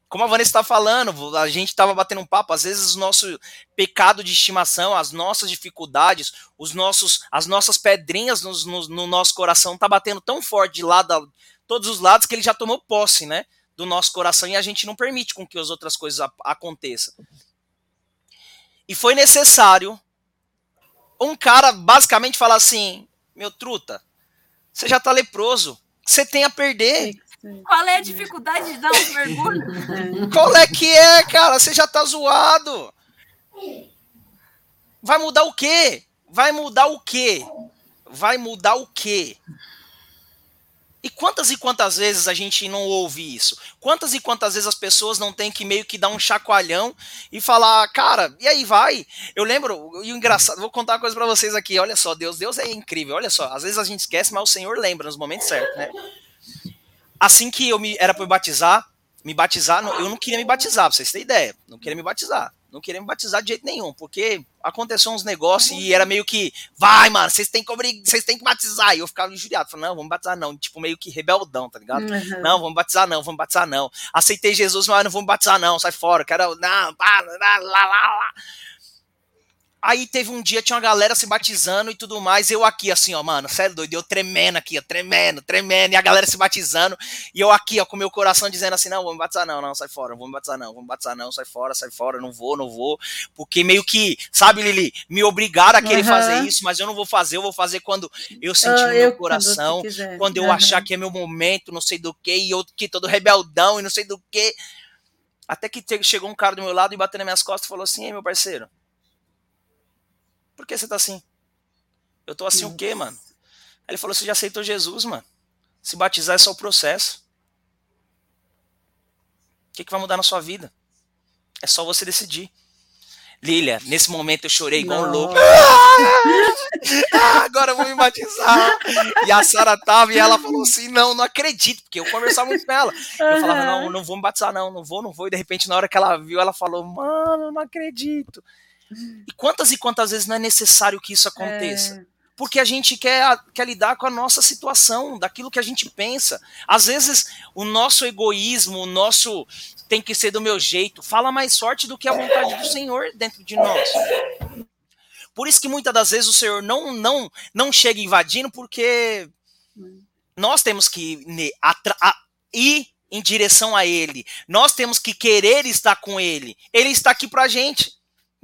Como a Vanessa está falando, a gente estava batendo um papo, às vezes o nosso pecado de estimação, as nossas dificuldades, os nossos, as nossas pedrinhas no, no, no nosso coração tá batendo tão forte de lado, todos os lados, que ele já tomou posse, né? Do nosso coração e a gente não permite com que as outras coisas aconteçam. E foi necessário um cara basicamente fala assim: meu truta, você já tá leproso, você tem a perder. Qual é a dificuldade de dar um mergulho? Qual é que é, cara? Você já tá zoado. Vai mudar o quê? Vai mudar o quê? Vai mudar o quê? E quantas e quantas vezes a gente não ouve isso? Quantas e quantas vezes as pessoas não têm que meio que dar um chacoalhão e falar, cara, e aí vai? Eu lembro, e o engraçado, vou contar uma coisa para vocês aqui, olha só, Deus, Deus é incrível, olha só, às vezes a gente esquece, mas o Senhor lembra nos momentos certos, né? Assim que eu me era para me batizar, me batizar, eu não queria me batizar, pra vocês terem ideia, não queria me batizar não queria me batizar de jeito nenhum, porque aconteceu uns negócios e era meio que, vai, mano, vocês têm que vocês têm que batizar. E eu ficava injuriado, falando, não, vamos batizar não, tipo meio que rebeldão, tá ligado? Uhum. Não, vamos batizar não, vamos batizar não. Aceitei Jesus, mas não vamos batizar não, sai fora, quero, não, lá, lá, lá, lá. Aí teve um dia, tinha uma galera se batizando e tudo mais. Eu aqui, assim, ó, mano, sério doido, eu tremendo aqui, ó, tremendo, tremendo, e a galera se batizando. E eu aqui, ó, com meu coração dizendo assim: não, vou me batizar, não, não, sai fora, vou me batizar, não, vou me batizar, não, sai fora, sai fora, não vou, não vou. Porque meio que, sabe, Lili, me obrigaram a querer uhum. fazer isso, mas eu não vou fazer, eu vou fazer quando eu sentir uh, no meu coração, quando, quando eu uhum. achar que é meu momento, não sei do que, e eu que todo rebeldão e não sei do que. Até que chegou um cara do meu lado e bateu nas minhas costas e falou assim: Ei, meu parceiro, por que você tá assim? Eu tô assim o quê, mano? Aí ele falou: Você já aceitou Jesus, mano? Se batizar é só o processo. O que, que vai mudar na sua vida? É só você decidir. Lilia, nesse momento eu chorei igual um louco. Ah, agora eu vou me batizar. E a Sara tava e ela falou assim: Não, não acredito, porque eu conversava muito com ela. Eu falava: Não, não vou me batizar, não, não vou, não vou. E de repente, na hora que ela viu, ela falou: Mano, não acredito. E quantas e quantas vezes não é necessário que isso aconteça? É. Porque a gente quer, quer lidar com a nossa situação, daquilo que a gente pensa. Às vezes, o nosso egoísmo, o nosso tem que ser do meu jeito, fala mais forte do que a vontade do Senhor dentro de nós. Por isso que muitas das vezes o Senhor não não não chega invadindo, porque nós temos que ir em direção a Ele. Nós temos que querer estar com Ele. Ele está aqui para a gente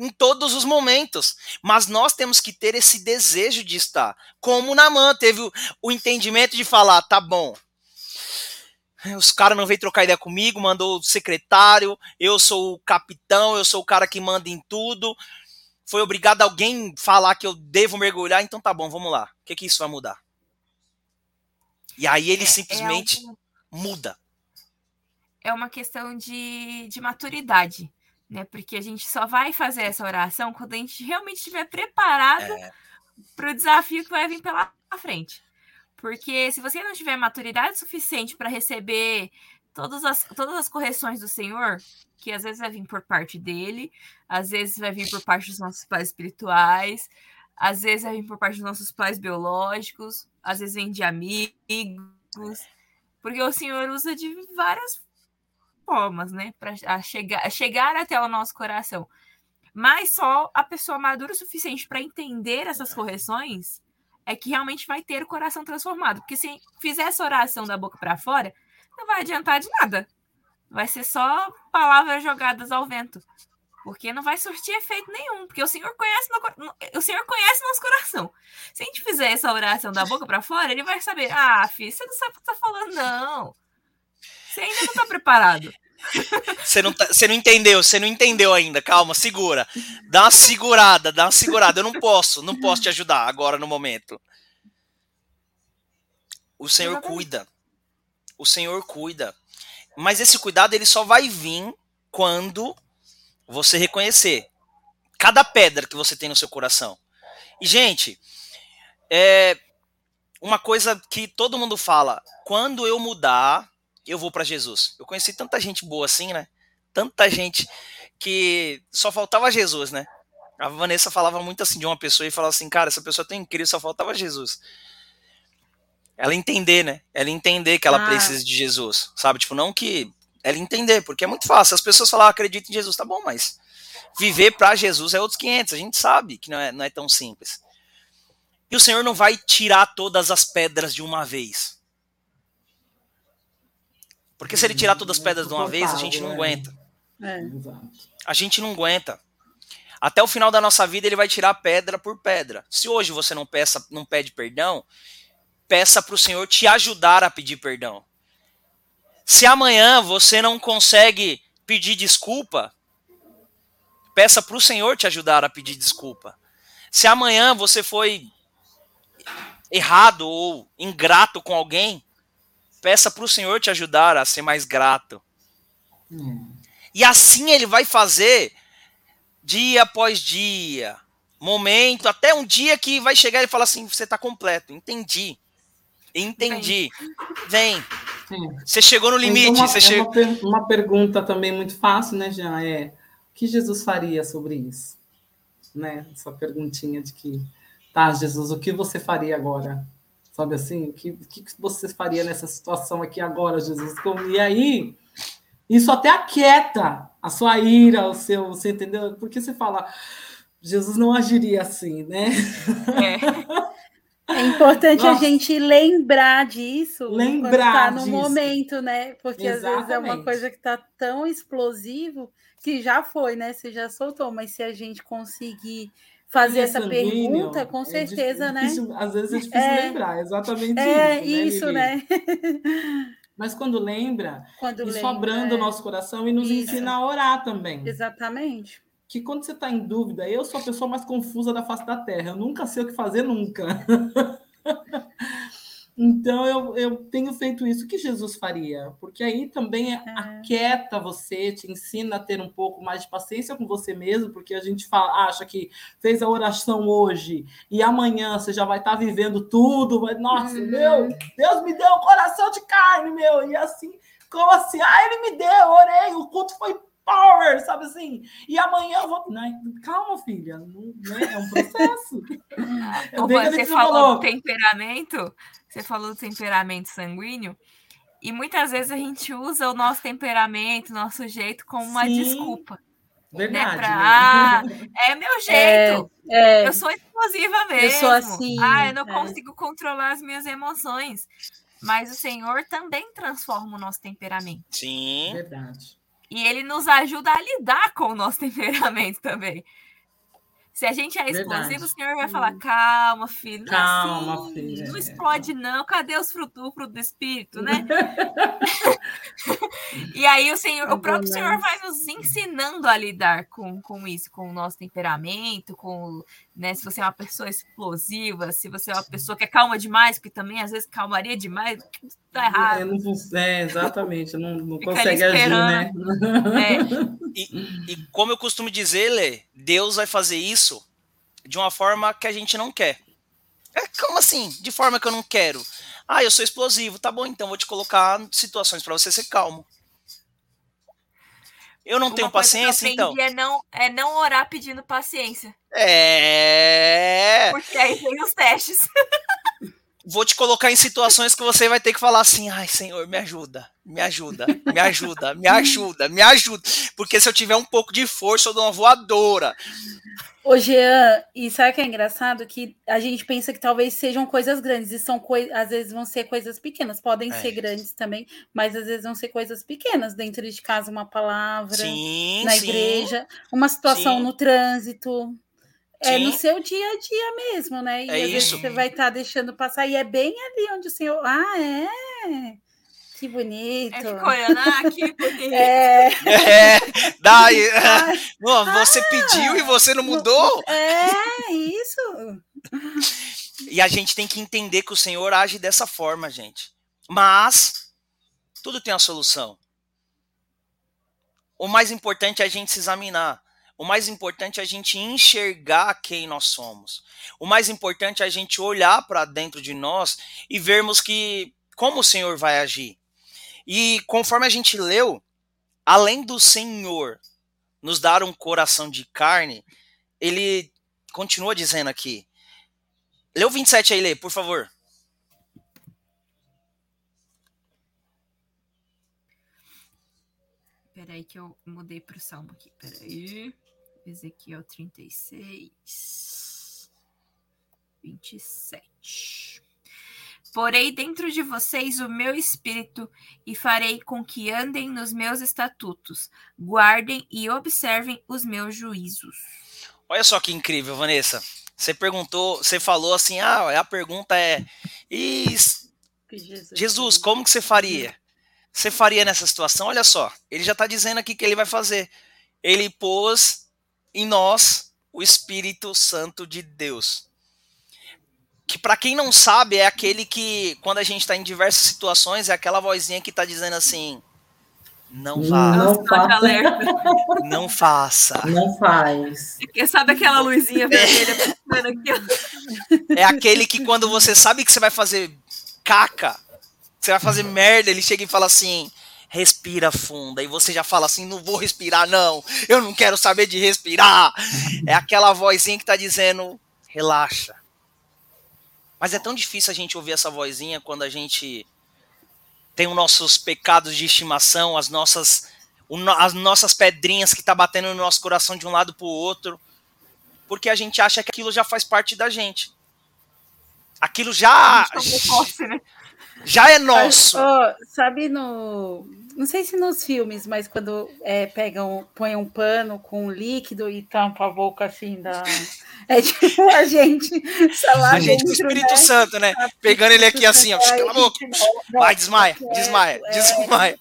em todos os momentos. Mas nós temos que ter esse desejo de estar. Como Namã teve o, o entendimento de falar: tá bom, os caras não veio trocar ideia comigo, mandou o secretário, eu sou o capitão, eu sou o cara que manda em tudo. Foi obrigado alguém falar que eu devo mergulhar, então tá bom, vamos lá. O que, que isso vai mudar? E aí ele é simplesmente é algo... muda. É uma questão de, de maturidade né? Porque a gente só vai fazer essa oração quando a gente realmente estiver preparado é. para o desafio que vai vir pela frente. Porque se você não tiver maturidade suficiente para receber todas as, todas as correções do Senhor, que às vezes vai vir por parte dele, às vezes vai vir por parte dos nossos pais espirituais, às vezes vai vir por parte dos nossos pais biológicos, às vezes vem de amigos, porque o Senhor usa de várias formas, né, para chegar, chegar até o nosso coração. Mas só a pessoa madura o suficiente para entender essas correções é que realmente vai ter o coração transformado. Porque se fizer essa oração da boca para fora, não vai adiantar de nada. Vai ser só palavras jogadas ao vento. Porque não vai surtir efeito nenhum. Porque o Senhor conhece, no, o Senhor conhece nosso coração. Se a gente fizer essa oração da boca para fora, ele vai saber: ah, filho, você não sabe o que tá falando, não. Você ainda não está preparado. Você não, tá, você não entendeu, você não entendeu ainda. Calma, segura. Dá uma segurada, dá uma segurada. Eu não posso, não posso te ajudar agora no momento. O Senhor cuida. O Senhor cuida. Mas esse cuidado ele só vai vir quando você reconhecer cada pedra que você tem no seu coração. E gente, é uma coisa que todo mundo fala, quando eu mudar, eu vou para Jesus. Eu conheci tanta gente boa assim, né? Tanta gente que só faltava Jesus, né? A Vanessa falava muito assim de uma pessoa e falava assim, cara, essa pessoa é tão incrível, só faltava Jesus. Ela entender, né? Ela entender que ela ah. precisa de Jesus, sabe? Tipo, não que ela entender, porque é muito fácil. As pessoas falam, ah, acredito em Jesus, tá bom, mas viver para Jesus é outros 500. A gente sabe que não é, não é tão simples. E o Senhor não vai tirar todas as pedras de uma vez. Porque se ele tirar todas as pedras de uma vez, a gente não aguenta. É. A gente não aguenta. Até o final da nossa vida, ele vai tirar pedra por pedra. Se hoje você não, peça, não pede perdão, peça para o Senhor te ajudar a pedir perdão. Se amanhã você não consegue pedir desculpa, peça para o Senhor te ajudar a pedir desculpa. Se amanhã você foi errado ou ingrato com alguém, Peça para o Senhor te ajudar a ser mais grato. Hum. E assim ele vai fazer dia após dia, momento, até um dia que vai chegar e falar assim: você está completo, entendi. Entendi. Vem. Sim. Você chegou no limite. Então, uma, você é uma, per uma, pergunta também muito fácil, né, Jean? É o que Jesus faria sobre isso? Né? Essa perguntinha de que, tá, Jesus, o que você faria agora? Sabe assim? O que, que você faria nessa situação aqui agora, Jesus? E aí, isso até aquieta a sua ira, o seu. Você entendeu? Porque você fala. Jesus não agiria assim, né? É, é importante Nossa. a gente lembrar disso lembrar tá no disso. momento, né? Porque Exatamente. às vezes é uma coisa que está tão explosivo que já foi, né? Você já soltou, mas se a gente conseguir fazer essa pergunta, com é certeza, é difícil, né? Às vezes é difícil é, lembrar, exatamente é isso. É né, isso, né? Mas quando lembra, quando isso lembra, abranda o nosso coração e nos isso. ensina a orar também. Exatamente que quando você está em dúvida, eu sou a pessoa mais confusa da face da Terra, eu nunca sei o que fazer nunca. então eu, eu tenho feito isso. Que Jesus faria? Porque aí também é. aquieta você, te ensina a ter um pouco mais de paciência com você mesmo, porque a gente fala, acha que fez a oração hoje e amanhã você já vai estar tá vivendo tudo. Vai, Nossa, uhum. meu, Deus me deu um coração de carne, meu. E assim, como assim? Ah, ele me deu, orei, o culto foi power, sabe assim? E amanhã eu vou. Não, calma, filha, não, né? é um processo. É você falou, falou temperamento, você falou do temperamento sanguíneo, e muitas vezes a gente usa o nosso temperamento, nosso jeito, como uma Sim. desculpa. Né, Verdade. Né, pra, ah, é meu jeito. É, é, eu sou explosiva mesmo. Eu sou assim. Ah, eu não é. consigo controlar as minhas emoções. Mas o Senhor também transforma o nosso temperamento. Sim. Verdade. E ele nos ajuda a lidar com o nosso temperamento também. Se a gente é explosivo, o senhor vai falar: calma, filho. Não é calma, assim, filho. Não explode, não. Cadê os frutos do espírito, né? e aí o senhor, o próprio senhor vai nos ensinando a lidar com, com isso, com o nosso temperamento, com né, se você é uma pessoa explosiva, se você é uma pessoa que é calma demais, porque também às vezes calmaria demais, tá errado. É, não, é exatamente, não, não consegue agir, né? É. E, e como eu costumo dizer, Lê, Deus vai fazer isso de uma forma que a gente não quer. É, como assim? De forma que eu não quero. Ah, eu sou explosivo. Tá bom, então vou te colocar situações para você ser calmo. Eu não Uma tenho paciência, então. É não, é não orar pedindo paciência. É. Porque aí tem os testes. vou te colocar em situações que você vai ter que falar assim: ai, Senhor, me ajuda, me ajuda, me ajuda, me ajuda, me ajuda. Porque se eu tiver um pouco de força, eu dou uma voadora. Ô, Jean, e sabe o que é engraçado? Que a gente pensa que talvez sejam coisas grandes, e são coisas, às vezes vão ser coisas pequenas, podem é. ser grandes também, mas às vezes vão ser coisas pequenas, dentro de casa, uma palavra, sim, na sim. igreja, uma situação sim. no trânsito. É no seu dia a dia mesmo, né? E é às isso. vezes você vai estar tá deixando passar, e é bem ali onde o senhor. Ah, é. Que bonito. É, ficou olhando, ah, que bonito. É. é daí, ah, você pediu e você não mudou? É, isso. E a gente tem que entender que o Senhor age dessa forma, gente. Mas tudo tem a solução. O mais importante é a gente se examinar. O mais importante é a gente enxergar quem nós somos. O mais importante é a gente olhar para dentro de nós e vermos que como o Senhor vai agir. E conforme a gente leu, além do Senhor nos dar um coração de carne, ele continua dizendo aqui. O 27 aí, Lê, por favor. Peraí que eu mudei para o salmo aqui. Peraí. Ezequiel 36, 27. Porei dentro de vocês o meu espírito e farei com que andem nos meus estatutos, guardem e observem os meus juízos. Olha só que incrível, Vanessa. Você perguntou, você falou assim: ah, a pergunta é: Jesus, como que você faria? Você faria nessa situação? Olha só, ele já está dizendo aqui que ele vai fazer. Ele pôs em nós o Espírito Santo de Deus. Que para quem não sabe é aquele que quando a gente está em diversas situações é aquela vozinha que está dizendo assim: não vá. Não faça. Não faça. Não faz. Sabe aquela luzinha vermelha aqui? É aquele que quando você sabe que você vai fazer caca, você vai fazer merda, ele chega e fala assim: respira funda. E você já fala assim: não vou respirar, não. Eu não quero saber de respirar. É aquela vozinha que tá dizendo: relaxa. Mas é tão difícil a gente ouvir essa vozinha quando a gente tem os nossos pecados de estimação, as nossas, as nossas pedrinhas que tá batendo no nosso coração de um lado pro outro. porque a gente acha que aquilo já faz parte da gente. Aquilo já. Né? Já é nosso. Oh, sabe no. Não sei se nos filmes, mas quando é, pegam, põem um pano com um líquido e tampa a boca assim da. É tipo a gente. Lá a gente com o Espírito né? Santo, né? Pegando ele aqui assim, ó. Cala a boca. Vai, desmaia, desmaia, é, desmaia.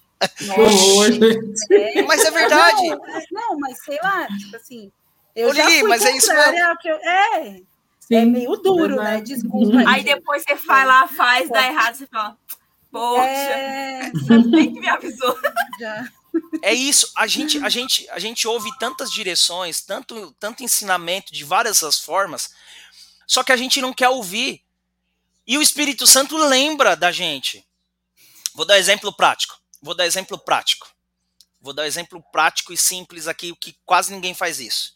É, mas é verdade. Não, não, mas sei lá, tipo assim. Eu Ô, Lili, mas é isso mesmo. É, Sim, é meio duro, né? Desculpa. Aí depois você vai lá, faz, dá errado, você fala, poxa, é... bem que me avisou. É isso, a gente, a gente, a gente ouve tantas direções, tanto, tanto ensinamento de várias as formas, só que a gente não quer ouvir. E o Espírito Santo lembra da gente. Vou dar exemplo prático. Vou dar exemplo prático. Vou dar exemplo prático e simples aqui, que quase ninguém faz isso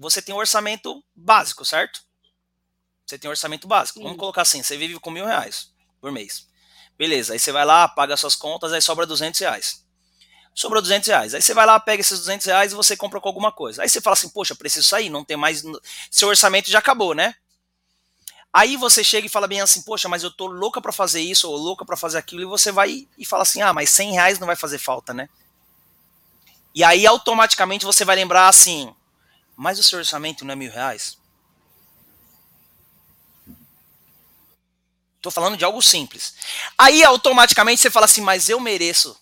você tem um orçamento básico, certo? Você tem um orçamento básico. Sim. Vamos colocar assim, você vive com mil reais por mês. Beleza, aí você vai lá, paga suas contas, aí sobra 200 reais. Sobra 200 reais. Aí você vai lá, pega esses 200 reais e você compra com alguma coisa. Aí você fala assim, poxa, preciso sair, não tem mais... Seu orçamento já acabou, né? Aí você chega e fala bem assim, poxa, mas eu tô louca para fazer isso ou louca para fazer aquilo, e você vai e fala assim, ah, mas 100 reais não vai fazer falta, né? E aí automaticamente você vai lembrar assim, mas o seu orçamento não é mil reais? Estou falando de algo simples. Aí automaticamente você fala assim, mas eu mereço.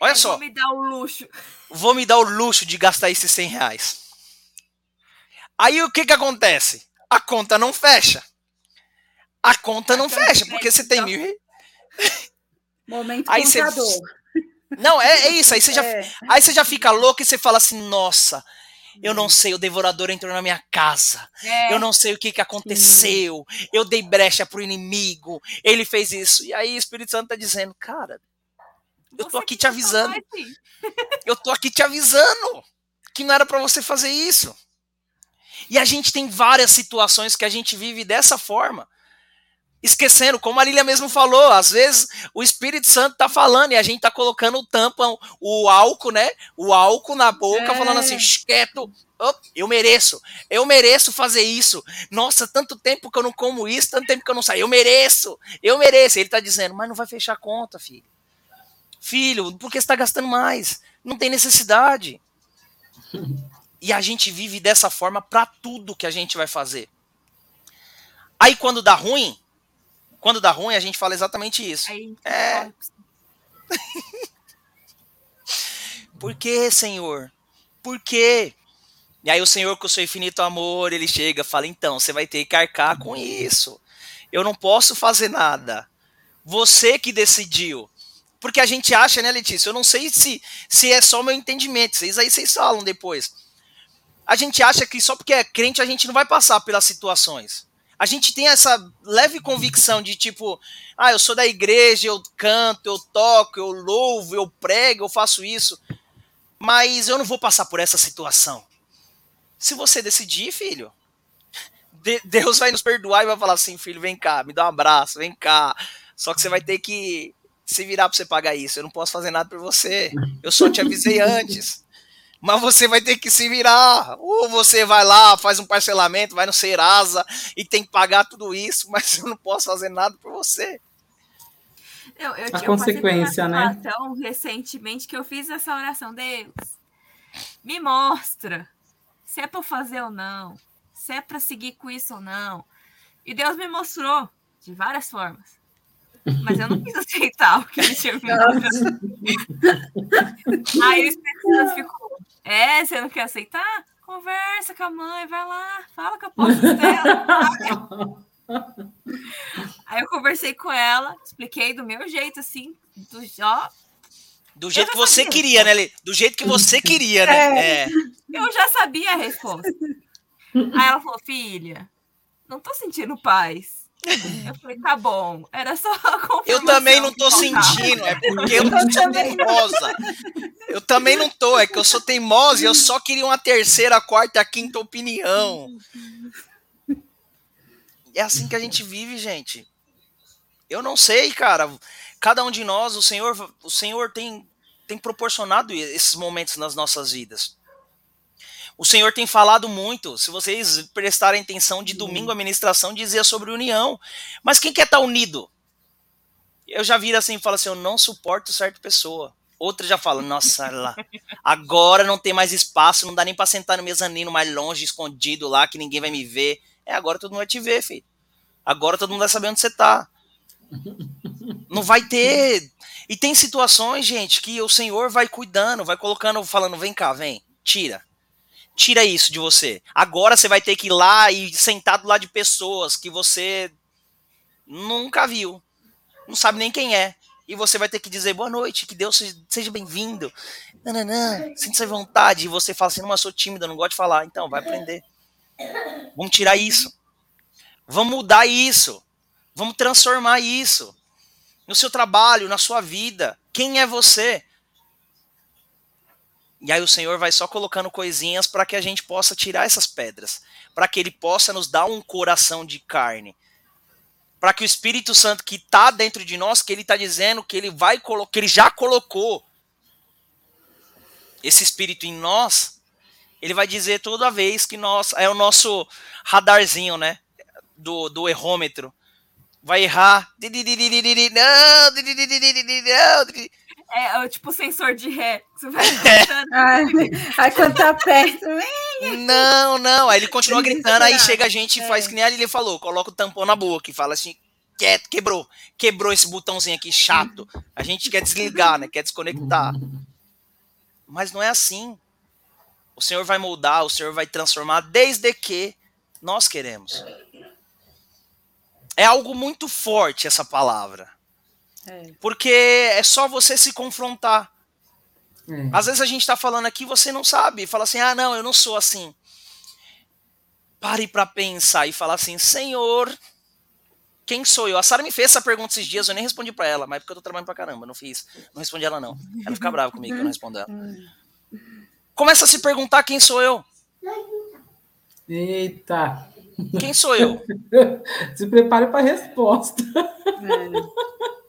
Olha eu só. Vou me dar o luxo. Vou me dar o luxo de gastar esses 100 reais. Aí o que que acontece? A conta não fecha. A conta não fecha, porque você tem mil. Momento aí contador. Você... Não, é, é, isso. Aí você, já, é. aí você já fica louco e você fala assim, nossa, eu não sei, o devorador entrou na minha casa. É. Eu não sei o que, que aconteceu. Sim. Eu dei brecha pro inimigo. Ele fez isso. E aí o Espírito Santo tá dizendo, cara, eu tô aqui te avisando. Eu tô aqui te avisando que não era para você fazer isso. E a gente tem várias situações que a gente vive dessa forma esquecendo, como a Lília mesmo falou, às vezes o Espírito Santo tá falando e a gente tá colocando o tampão, o álcool, né? O álcool na boca, é. falando assim, quieto, oh, eu mereço, eu mereço fazer isso. Nossa, tanto tempo que eu não como isso, tanto tempo que eu não saio, eu mereço, eu mereço. Ele tá dizendo, mas não vai fechar a conta, filho. Filho, porque você tá gastando mais? Não tem necessidade. E a gente vive dessa forma para tudo que a gente vai fazer. Aí quando dá ruim, quando dá ruim, a gente fala exatamente isso. Aí, é. Por que, Senhor? Por quê? E aí o Senhor, com o seu infinito amor, ele chega e fala: então, você vai ter que arcar com isso. Eu não posso fazer nada. Você que decidiu. Porque a gente acha, né, Letícia? Eu não sei se, se é só meu entendimento. Vocês aí vocês falam depois. A gente acha que só porque é crente a gente não vai passar pelas situações a gente tem essa leve convicção de tipo, ah, eu sou da igreja, eu canto, eu toco, eu louvo, eu prego, eu faço isso, mas eu não vou passar por essa situação. Se você decidir, filho, Deus vai nos perdoar e vai falar assim, filho, vem cá, me dá um abraço, vem cá. Só que você vai ter que se virar para você pagar isso. Eu não posso fazer nada por você. Eu só te avisei antes mas você vai ter que se virar. Ou você vai lá, faz um parcelamento, vai no Serasa e tem que pagar tudo isso, mas eu não posso fazer nada por você. Eu, eu, a eu consequência, né? Então, recentemente que eu fiz essa oração, Deus, me mostra se é para fazer ou não, se é para seguir com isso ou não. E Deus me mostrou de várias formas. Mas eu não quis aceitar o que ele tinha me Aí o Espírito ficou é, você não quer aceitar? Conversa com a mãe, vai lá, fala com a posse dela. Aí eu conversei com ela, expliquei do meu jeito, assim, do, ó. Do jeito que você queria, né, Lê? Do jeito que você queria, né? É. É. Eu já sabia a resposta. Aí ela falou, filha, não tô sentindo paz. Eu falei, tá bom, era só Eu também não tô sentindo, é porque eu não sou teimosa. Eu também não tô, é que eu sou teimosa e eu só queria uma terceira, quarta, quinta opinião. É assim que a gente vive, gente. Eu não sei, cara. Cada um de nós, o Senhor, o Senhor tem, tem proporcionado esses momentos nas nossas vidas. O Senhor tem falado muito. Se vocês prestarem atenção, de domingo a ministração dizia sobre união. Mas quem quer estar tá unido? Eu já vi assim e falo assim: eu não suporto certa pessoa. Outra já fala, nossa, lá, agora não tem mais espaço, não dá nem para sentar no mezanino mais longe, escondido lá, que ninguém vai me ver. É, agora todo mundo vai te ver, filho. Agora todo mundo vai saber onde você tá. Não vai ter. E tem situações, gente, que o Senhor vai cuidando, vai colocando, falando, vem cá, vem, tira. Tira isso de você. Agora você vai ter que ir lá e sentar do lado de pessoas que você nunca viu. Não sabe nem quem é e você vai ter que dizer boa noite, que Deus seja bem-vindo. Nananã, sinta-se à vontade. E você fala assim, não, eu sou tímida, não gosto de falar. Então, vai aprender. Vamos tirar isso. Vamos mudar isso. Vamos transformar isso. No seu trabalho, na sua vida. Quem é você? E aí o Senhor vai só colocando coisinhas para que a gente possa tirar essas pedras. Para que Ele possa nos dar um coração de carne para que o Espírito Santo que está dentro de nós, que ele está dizendo que ele vai colocar, ele já colocou esse Espírito em nós, ele vai dizer toda vez que nós é o nosso radarzinho, né, do, do errômetro, vai errar, não, é, é tipo sensor de ré. Você vai ai, aí quando tá perto. Não, não. Aí ele continua gritando, aí chega a gente e é. faz que nem ele falou, coloca o tampão na boca e fala assim. Quebrou, quebrou esse botãozinho aqui chato. A gente quer desligar, né? Quer desconectar. Mas não é assim. O Senhor vai moldar, o Senhor vai transformar, desde que nós queremos. É algo muito forte essa palavra. É. Porque é só você se confrontar. É. Às vezes a gente está falando aqui você não sabe. Fala assim, ah, não, eu não sou assim. Pare para pensar e falar assim, Senhor, quem sou eu? A Sara me fez essa pergunta esses dias, eu nem respondi para ela, mas é porque eu tô trabalhando pra caramba, não fiz. Não respondi ela, não. Ela fica brava comigo que eu não respondo ela. Começa a se perguntar quem sou eu. Eita! Quem sou eu? se prepare para a resposta. É.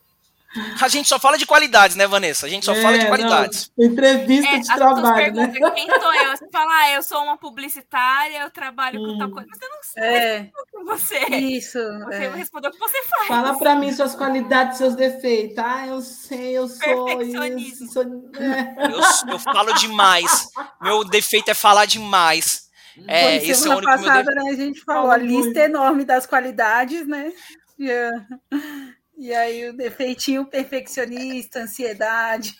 A gente só fala de qualidades, né, Vanessa? A gente só é, fala de qualidades. Não, entrevista é, de trabalho, né? Quem sou eu? Você fala, ah, eu sou uma publicitária, eu trabalho hum. com tal hum. coisa. Mas eu não sei é. com você. Isso. Você é. respondeu o que você faz. Fala para mim suas qualidades, seus defeitos. Ah, eu sei, eu sou isso. Sou... É. Eu, eu falo demais. Meu defeito é falar demais. É, Foi semana é passada, né, a gente falou a lista enorme das qualidades, né? Yeah. E aí o defeitinho perfeccionista, ansiedade.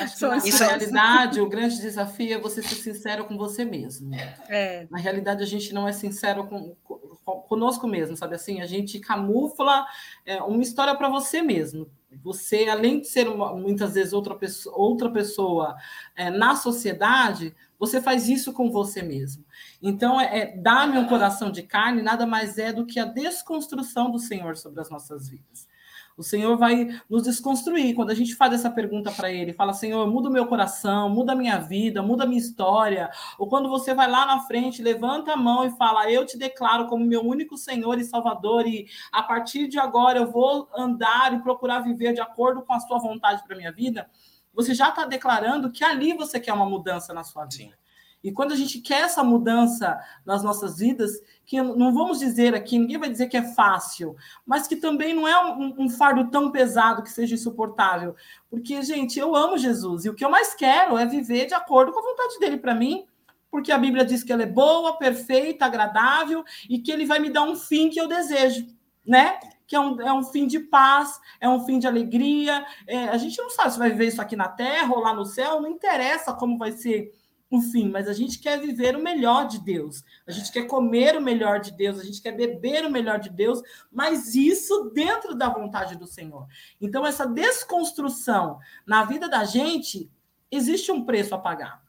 Acho que na Isso realidade, o grande desafio é você ser sincero com você mesmo. É. Na realidade, a gente não é sincero com, com conosco mesmo, sabe assim? A gente camufla é, uma história para você mesmo. Você, além de ser uma, muitas vezes outra pessoa, outra pessoa é, na sociedade, você faz isso com você mesmo. Então, é, é dar-me um coração de carne nada mais é do que a desconstrução do Senhor sobre as nossas vidas. O Senhor vai nos desconstruir. Quando a gente faz essa pergunta para Ele, fala, Senhor, muda o meu coração, muda a minha vida, muda a minha história. Ou quando você vai lá na frente, levanta a mão e fala, eu te declaro como meu único Senhor e Salvador, e a partir de agora eu vou andar e procurar viver de acordo com a sua vontade para minha vida. Você já está declarando que ali você quer uma mudança na sua vida. Sim. E quando a gente quer essa mudança nas nossas vidas, que não vamos dizer aqui, ninguém vai dizer que é fácil, mas que também não é um, um, fardo tão pesado que seja insuportável. Porque, gente, eu amo Jesus e o que eu mais quero é viver de acordo com a vontade dele para mim, porque a Bíblia diz que ela é boa, perfeita, agradável e que ele vai me dar um fim que eu desejo, né? que é um, é um fim de paz, é um fim de alegria. É, a gente não sabe se vai viver isso aqui na terra ou lá no céu, não interessa como vai ser o fim, mas a gente quer viver o melhor de Deus, a gente quer comer o melhor de Deus, a gente quer beber o melhor de Deus, mas isso dentro da vontade do Senhor. Então, essa desconstrução na vida da gente, existe um preço a pagar.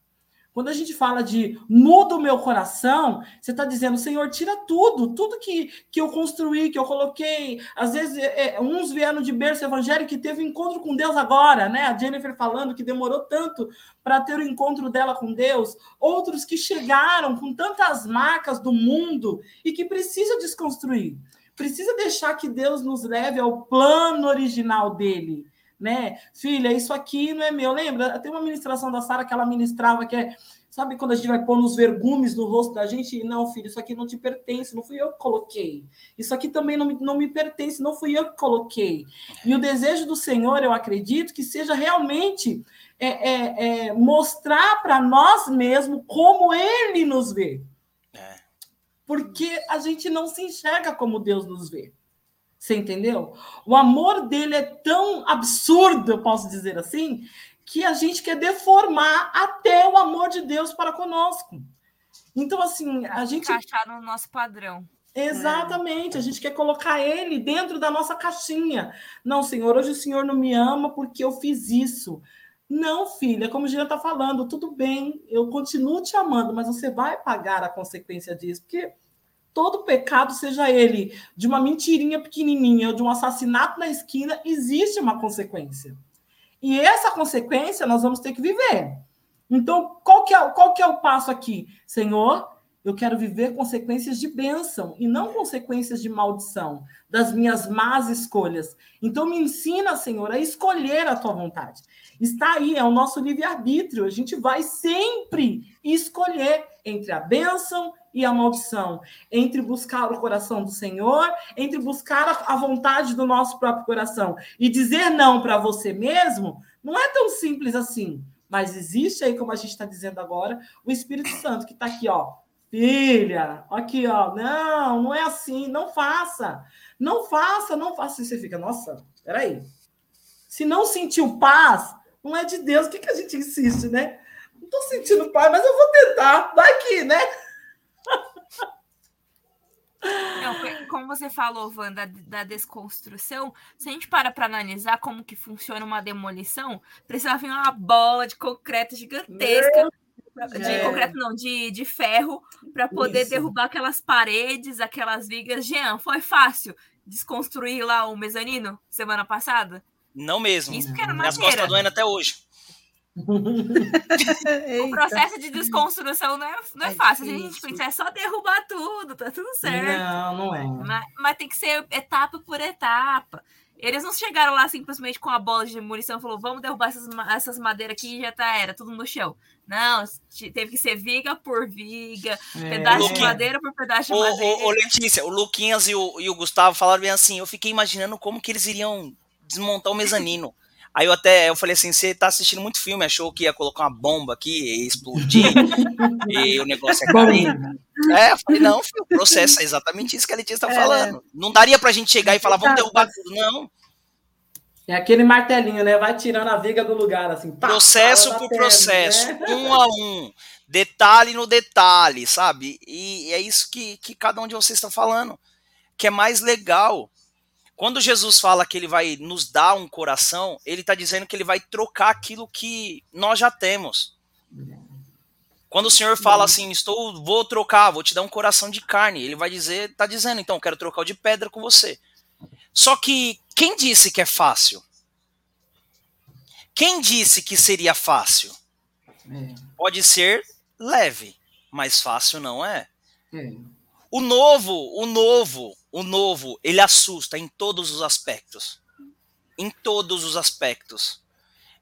Quando a gente fala de muda o meu coração, você está dizendo, Senhor, tira tudo, tudo que, que eu construí, que eu coloquei. Às vezes, é, é uns vieram de berço evangélico que teve encontro com Deus agora, né? A Jennifer falando que demorou tanto para ter o encontro dela com Deus. Outros que chegaram com tantas marcas do mundo e que precisa desconstruir. Precisa deixar que Deus nos leve ao plano original dele né? Filha, isso aqui não é meu. Lembra? Tem uma ministração da Sara que ela ministrava que é Sabe quando a gente vai pôr nos vergumes no rosto da gente? Não, filho, isso aqui não te pertence, não fui eu que coloquei. Isso aqui também não me, não me pertence, não fui eu que coloquei. E o desejo do Senhor, eu acredito, que seja realmente é, é, é mostrar para nós mesmos como Ele nos vê. É. Porque a gente não se enxerga como Deus nos vê. Você entendeu? O amor dele é tão absurdo, eu posso dizer assim, que a gente quer deformar até o amor de Deus para conosco. Então, assim, a gente. Encaixar no nosso padrão. Exatamente, a gente quer colocar ele dentro da nossa caixinha. Não, Senhor, hoje o Senhor não me ama porque eu fiz isso. Não, filha, como o Gina está falando, tudo bem, eu continuo te amando, mas você vai pagar a consequência disso, porque todo pecado, seja ele de uma mentirinha pequenininha ou de um assassinato na esquina, existe uma consequência. E essa consequência nós vamos ter que viver. Então, qual que é, qual que é o passo aqui? Senhor, eu quero viver consequências de bênção e não consequências de maldição das minhas más escolhas. Então, me ensina, Senhor, a escolher a tua vontade. Está aí, é o nosso livre-arbítrio. A gente vai sempre escolher entre a bênção e a maldição, entre buscar o coração do Senhor, entre buscar a vontade do nosso próprio coração e dizer não para você mesmo, não é tão simples assim. Mas existe aí, como a gente está dizendo agora, o Espírito Santo que está aqui, ó. Filha, aqui, ó. Não, não é assim, não faça. Não faça, não faça. E você fica, nossa, peraí. Se não sentiu paz, não é de Deus. O que, que a gente insiste, né? Não estou sentindo paz, mas eu vou tentar. Vai aqui, né? Não, como você falou, Wanda, da, desconstrução, se a gente para para analisar como que funciona uma demolição, precisa vir uma bola de concreto gigantesca. De é. concreto, não, de, de ferro, para poder Isso. derrubar aquelas paredes, aquelas vigas. Jean, foi fácil desconstruir lá o mezanino semana passada? Não mesmo. Isso porque era Minhas costas estão doendo até hoje. o processo de desconstrução não é, não é, é fácil. Difícil. A gente pensa, é só derrubar tudo, tá tudo certo. Não, não é. Mas, mas, tem que ser etapa por etapa. Eles não chegaram lá simplesmente com a bola de munição e falou: vamos derrubar essas, essas madeiras aqui e já tá, era tudo no chão. Não, teve que ser viga por viga, é. pedaço de madeira por pedaço de madeira. Ô, Letícia, o Luquinhas e o, e o Gustavo falaram bem assim: eu fiquei imaginando como que eles iriam desmontar o mezanino. Aí eu até eu falei assim: você tá assistindo muito filme, achou que ia colocar uma bomba aqui e explodir, e o negócio é carinho. É, eu falei, não, filho, o processo é exatamente isso que a Letícia tá é. falando. Não daria pra gente chegar e falar, vamos derrubar tudo, não. É aquele martelinho, né? Vai tirando a viga do lugar, assim. Pá, processo por processo, né? um a um, detalhe no detalhe, sabe? E é isso que, que cada um de vocês está falando, que é mais legal quando Jesus fala que ele vai nos dar um coração, ele está dizendo que ele vai trocar aquilo que nós já temos. Quando o Senhor fala assim, estou, vou trocar, vou te dar um coração de carne, ele vai dizer, está dizendo, então, quero trocar o de pedra com você. Só que quem disse que é fácil? Quem disse que seria fácil? É. Pode ser leve, mas fácil não é. é. O novo, o novo, o novo, ele assusta em todos os aspectos. Em todos os aspectos.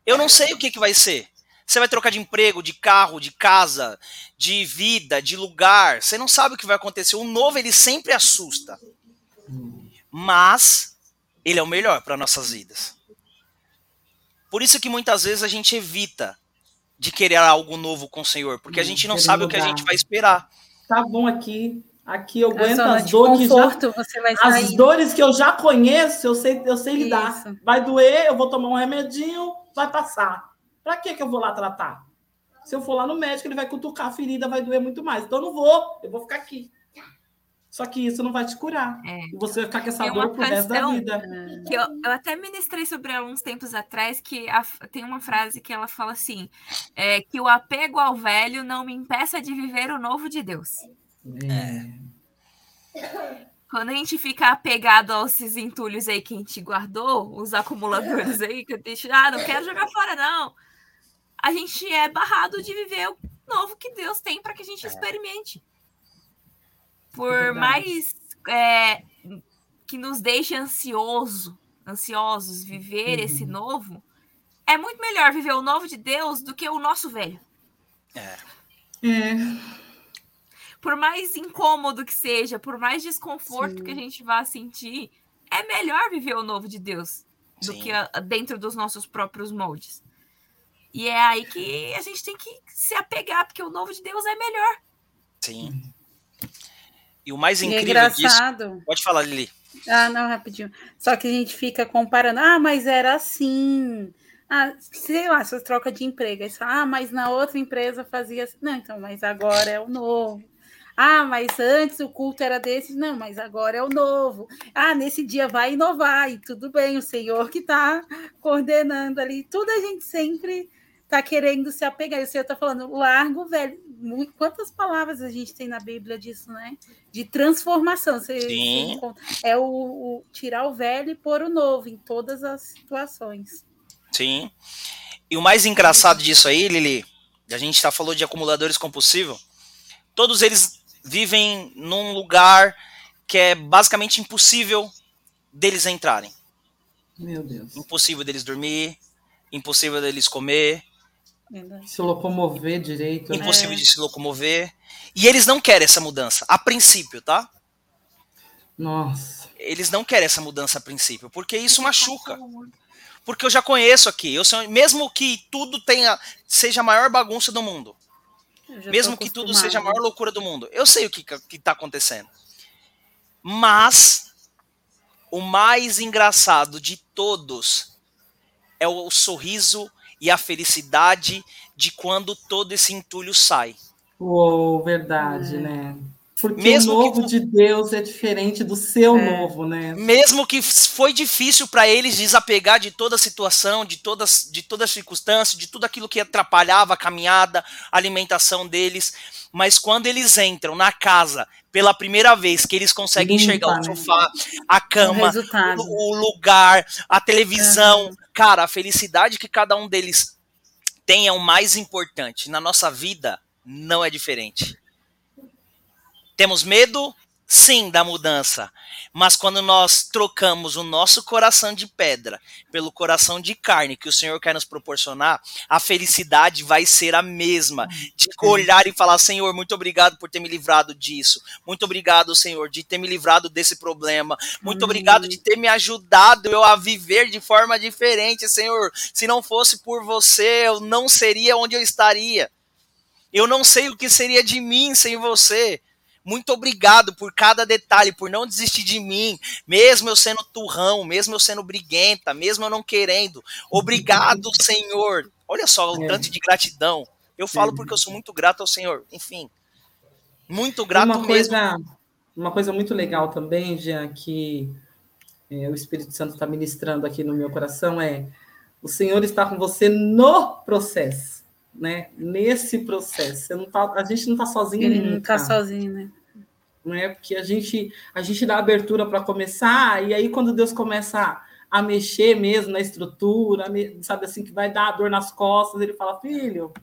Eu não sei o que, que vai ser. Você vai trocar de emprego, de carro, de casa, de vida, de lugar. Você não sabe o que vai acontecer. O novo, ele sempre assusta. Mas ele é o melhor para nossas vidas. Por isso que muitas vezes a gente evita de querer algo novo com o Senhor, porque a gente não sabe o que a gente vai esperar. Tá bom aqui. Aqui eu aguento as dores que já, as dores que eu já conheço, eu sei, eu sei lidar. Isso. Vai doer, eu vou tomar um remedinho, vai passar. Para que que eu vou lá tratar? Se eu for lá no médico, ele vai cutucar a ferida, vai doer muito mais. Então eu não vou, eu vou ficar aqui. Só que isso não vai te curar. É. E você vai ficar com essa dor pro resto da vida. Que eu, eu, até ministrei sobre ela uns tempos atrás, que a, tem uma frase que ela fala assim: é, que o apego ao velho não me impeça de viver o novo de Deus. É. Quando a gente fica apegado aos esses entulhos aí que a gente guardou, os acumuladores aí, que a gente, ah, não quero jogar fora, não. A gente é barrado de viver o novo que Deus tem para que a gente é. experimente. Por é mais é, que nos deixe ansioso, ansiosos viver uhum. esse novo, é muito melhor viver o novo de Deus do que o nosso velho. É. É. Por mais incômodo que seja, por mais desconforto Sim. que a gente vá sentir, é melhor viver o novo de Deus do Sim. que a, dentro dos nossos próprios moldes. E é aí que a gente tem que se apegar, porque o novo de Deus é melhor. Sim. E o mais é incrível é engraçado. disso. Pode falar, Lili. Ah, não, rapidinho. Só que a gente fica comparando. Ah, mas era assim. Ah, sei lá, se troca de emprego. Aí você fala, ah, mas na outra empresa fazia assim. Não, então, mas agora é o novo. Ah, mas antes o culto era desse. Não, mas agora é o novo. Ah, nesse dia vai inovar. E tudo bem, o Senhor que está coordenando ali. Tudo a gente sempre está querendo se apegar. E o Senhor está falando, largo, velho. Quantas palavras a gente tem na Bíblia disso, né? De transformação. Você, Sim. Você é o, o, tirar o velho e pôr o novo em todas as situações. Sim. E o mais engraçado disso aí, Lili, a gente já falou de acumuladores compulsivos, todos eles vivem num lugar que é basicamente impossível deles entrarem. Meu Deus. Impossível deles dormir, impossível deles comer, se locomover direito. Né? Impossível de se locomover. E eles não querem essa mudança, a princípio, tá? Nossa. Eles não querem essa mudança a princípio, porque isso machuca. Porque eu já conheço aqui, eu sou, mesmo que tudo tenha seja a maior bagunça do mundo, mesmo que tudo seja a maior loucura do mundo, eu sei o que está acontecendo. Mas o mais engraçado de todos é o sorriso e a felicidade de quando todo esse entulho sai. Uou, verdade, é. né? Porque mesmo o novo que, de Deus é diferente do seu é. novo, né? Mesmo que foi difícil para eles desapegar de toda a situação, de todas, de toda a circunstância, de tudo aquilo que atrapalhava a caminhada, a alimentação deles, mas quando eles entram na casa pela primeira vez, que eles conseguem Limpa, enxergar o né? sofá, a cama, o, o, lugar, a televisão, cara, a felicidade que cada um deles tem é o mais importante. Na nossa vida não é diferente. Temos medo? sim, da mudança. Mas quando nós trocamos o nosso coração de pedra pelo coração de carne que o Senhor quer nos proporcionar, a felicidade vai ser a mesma. De olhar e falar: Senhor, muito obrigado por ter me livrado disso. Muito obrigado, Senhor, de ter me livrado desse problema. Muito obrigado de ter me ajudado eu a viver de forma diferente, Senhor. Se não fosse por você, eu não seria onde eu estaria. Eu não sei o que seria de mim sem você. Muito obrigado por cada detalhe, por não desistir de mim, mesmo eu sendo turrão, mesmo eu sendo briguenta, mesmo eu não querendo. Obrigado, Senhor. Olha só o é. tanto de gratidão. Eu falo porque eu sou muito grato ao Senhor. Enfim, muito grato uma coisa, mesmo. Uma coisa muito legal também, Jean, que é, o Espírito Santo está ministrando aqui no meu coração é o Senhor está com você no processo né? Nesse processo, tá, a gente não está sozinho. Ele não está sozinho, né? Não é porque a gente a gente dá abertura para começar e aí quando Deus começa a, a mexer mesmo na estrutura, sabe assim que vai dar dor nas costas, ele fala: "Filho,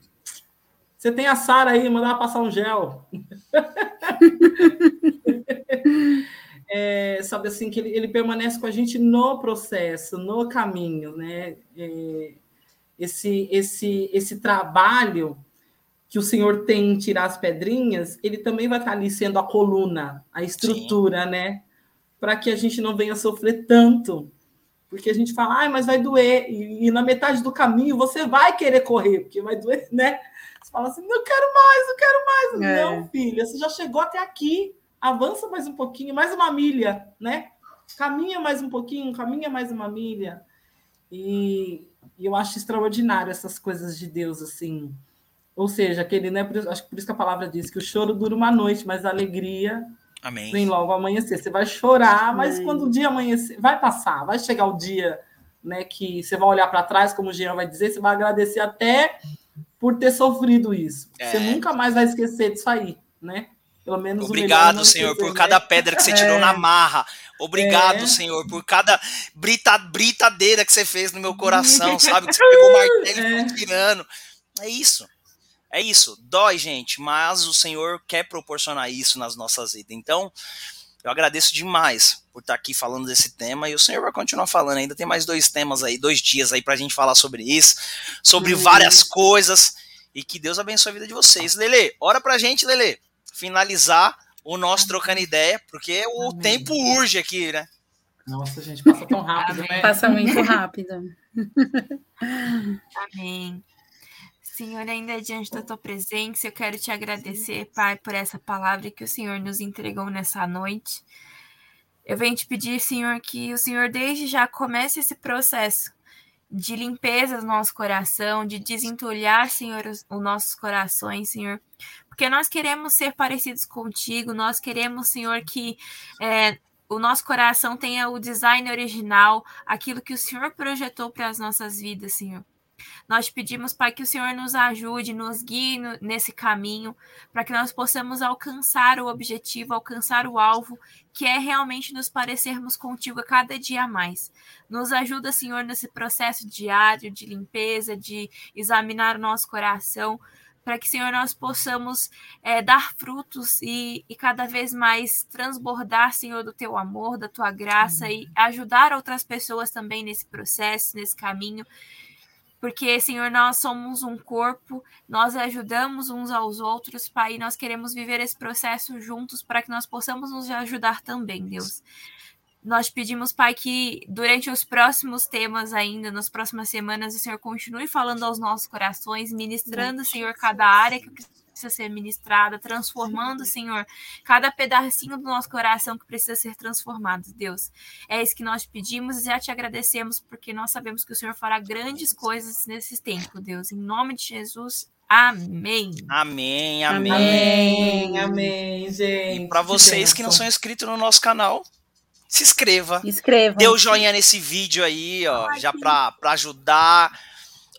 você tem a Sara aí, mandar passar um gel". é, sabe assim que ele, ele permanece com a gente no processo, no caminho, né? É, esse, esse, esse trabalho que o Senhor tem em tirar as pedrinhas, ele também vai estar ali sendo a coluna, a estrutura, Sim. né? Para que a gente não venha sofrer tanto. Porque a gente fala, ah, mas vai doer. E, e, na metade do caminho você vai querer correr, porque vai doer, né? Você fala assim, não quero mais, não quero mais. É. Não, filha, você já chegou até aqui. Avança mais um pouquinho, mais uma milha, né? Caminha mais um pouquinho, caminha mais uma milha. E, e eu acho extraordinário essas coisas de Deus, assim. Ou seja, aquele, né? Acho que por isso que a palavra diz que o choro dura uma noite, mas a alegria Amém. vem logo amanhecer. Você vai chorar, mas Amém. quando o dia amanhecer, vai passar, vai chegar o dia né, que você vai olhar para trás, como o Jean vai dizer, você vai agradecer até por ter sofrido isso. É. Você nunca mais vai esquecer disso aí, né? Pelo menos Obrigado, Senhor, por cada né? pedra que você tirou é. na marra. Obrigado, é. Senhor, por cada brita, britadeira que você fez no meu coração, sabe? Que você pegou o martelo e foi tirando. É isso. É isso. Dói, gente, mas o Senhor quer proporcionar isso nas nossas vidas. Então, eu agradeço demais por estar aqui falando desse tema e o Senhor vai continuar falando. Ainda tem mais dois temas aí, dois dias aí pra gente falar sobre isso, sobre uhum. várias coisas e que Deus abençoe a vida de vocês. Lele, ora pra gente, Lele, finalizar o nosso trocando ideia, porque o Amém. tempo urge aqui, né? Nossa, gente, passa tão rápido, né? Passa muito rápido. Amém. Senhor, ainda diante da tua presença, eu quero te agradecer, Pai, por essa palavra que o Senhor nos entregou nessa noite. Eu venho te pedir, Senhor, que o Senhor desde já comece esse processo de limpeza do nosso coração, de desentulhar, Senhor, os, os nossos corações, Senhor. Porque nós queremos ser parecidos contigo, nós queremos, Senhor, que é, o nosso coração tenha o design original, aquilo que o Senhor projetou para as nossas vidas, Senhor. Nós pedimos, Pai, que o Senhor nos ajude, nos guie nesse caminho, para que nós possamos alcançar o objetivo, alcançar o alvo, que é realmente nos parecermos contigo a cada dia mais. Nos ajuda, Senhor, nesse processo diário de limpeza, de examinar o nosso coração, para que, Senhor, nós possamos é, dar frutos e, e, cada vez mais transbordar, Senhor, do teu amor, da tua graça e ajudar outras pessoas também nesse processo, nesse caminho. Porque, Senhor, nós somos um corpo, nós ajudamos uns aos outros, Pai, e nós queremos viver esse processo juntos para que nós possamos nos ajudar também, Deus. Nós pedimos, Pai, que durante os próximos temas ainda, nas próximas semanas, o Senhor continue falando aos nossos corações, ministrando, Senhor, cada área que precisa ser ministrada, transformando, Senhor, cada pedacinho do nosso coração que precisa ser transformado, Deus. É isso que nós pedimos e já te agradecemos, porque nós sabemos que o Senhor fará grandes coisas nesse tempo, Deus. Em nome de Jesus, Amém. Amém, amém. Amém, amém, gente. E para vocês que não são inscritos no nosso canal, se inscreva. Inscreva. Dê o joinha nesse vídeo aí, ó, Ai, já para ajudar,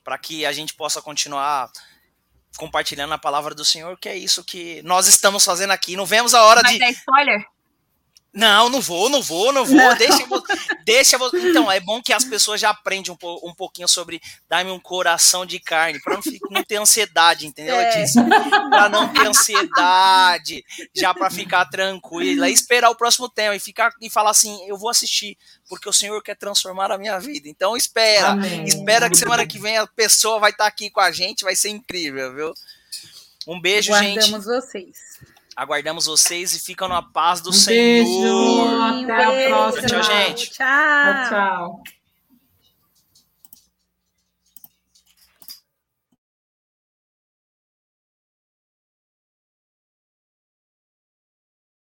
para que a gente possa continuar compartilhando a palavra do Senhor, que é isso que nós estamos fazendo aqui. Não vemos a hora Vai de. Dar spoiler? Não, não vou, não vou, não vou. Não. Deixa, eu, deixa eu, Então, é bom que as pessoas já aprendem um, um pouquinho sobre dar-me um coração de carne, para não, não, ter ansiedade, entendeu? É. Para não ter ansiedade, já para ficar tranquila, e esperar o próximo tema e ficar e falar assim: eu vou assistir, porque o Senhor quer transformar a minha vida. Então, espera, Amém. espera que semana que vem a pessoa vai estar tá aqui com a gente, vai ser incrível, viu? Um beijo, Guardamos gente. Guardamos vocês. Aguardamos vocês e ficam na paz do um Senhor. Beijo, até a próxima. Tchau, gente. Tchau. tchau.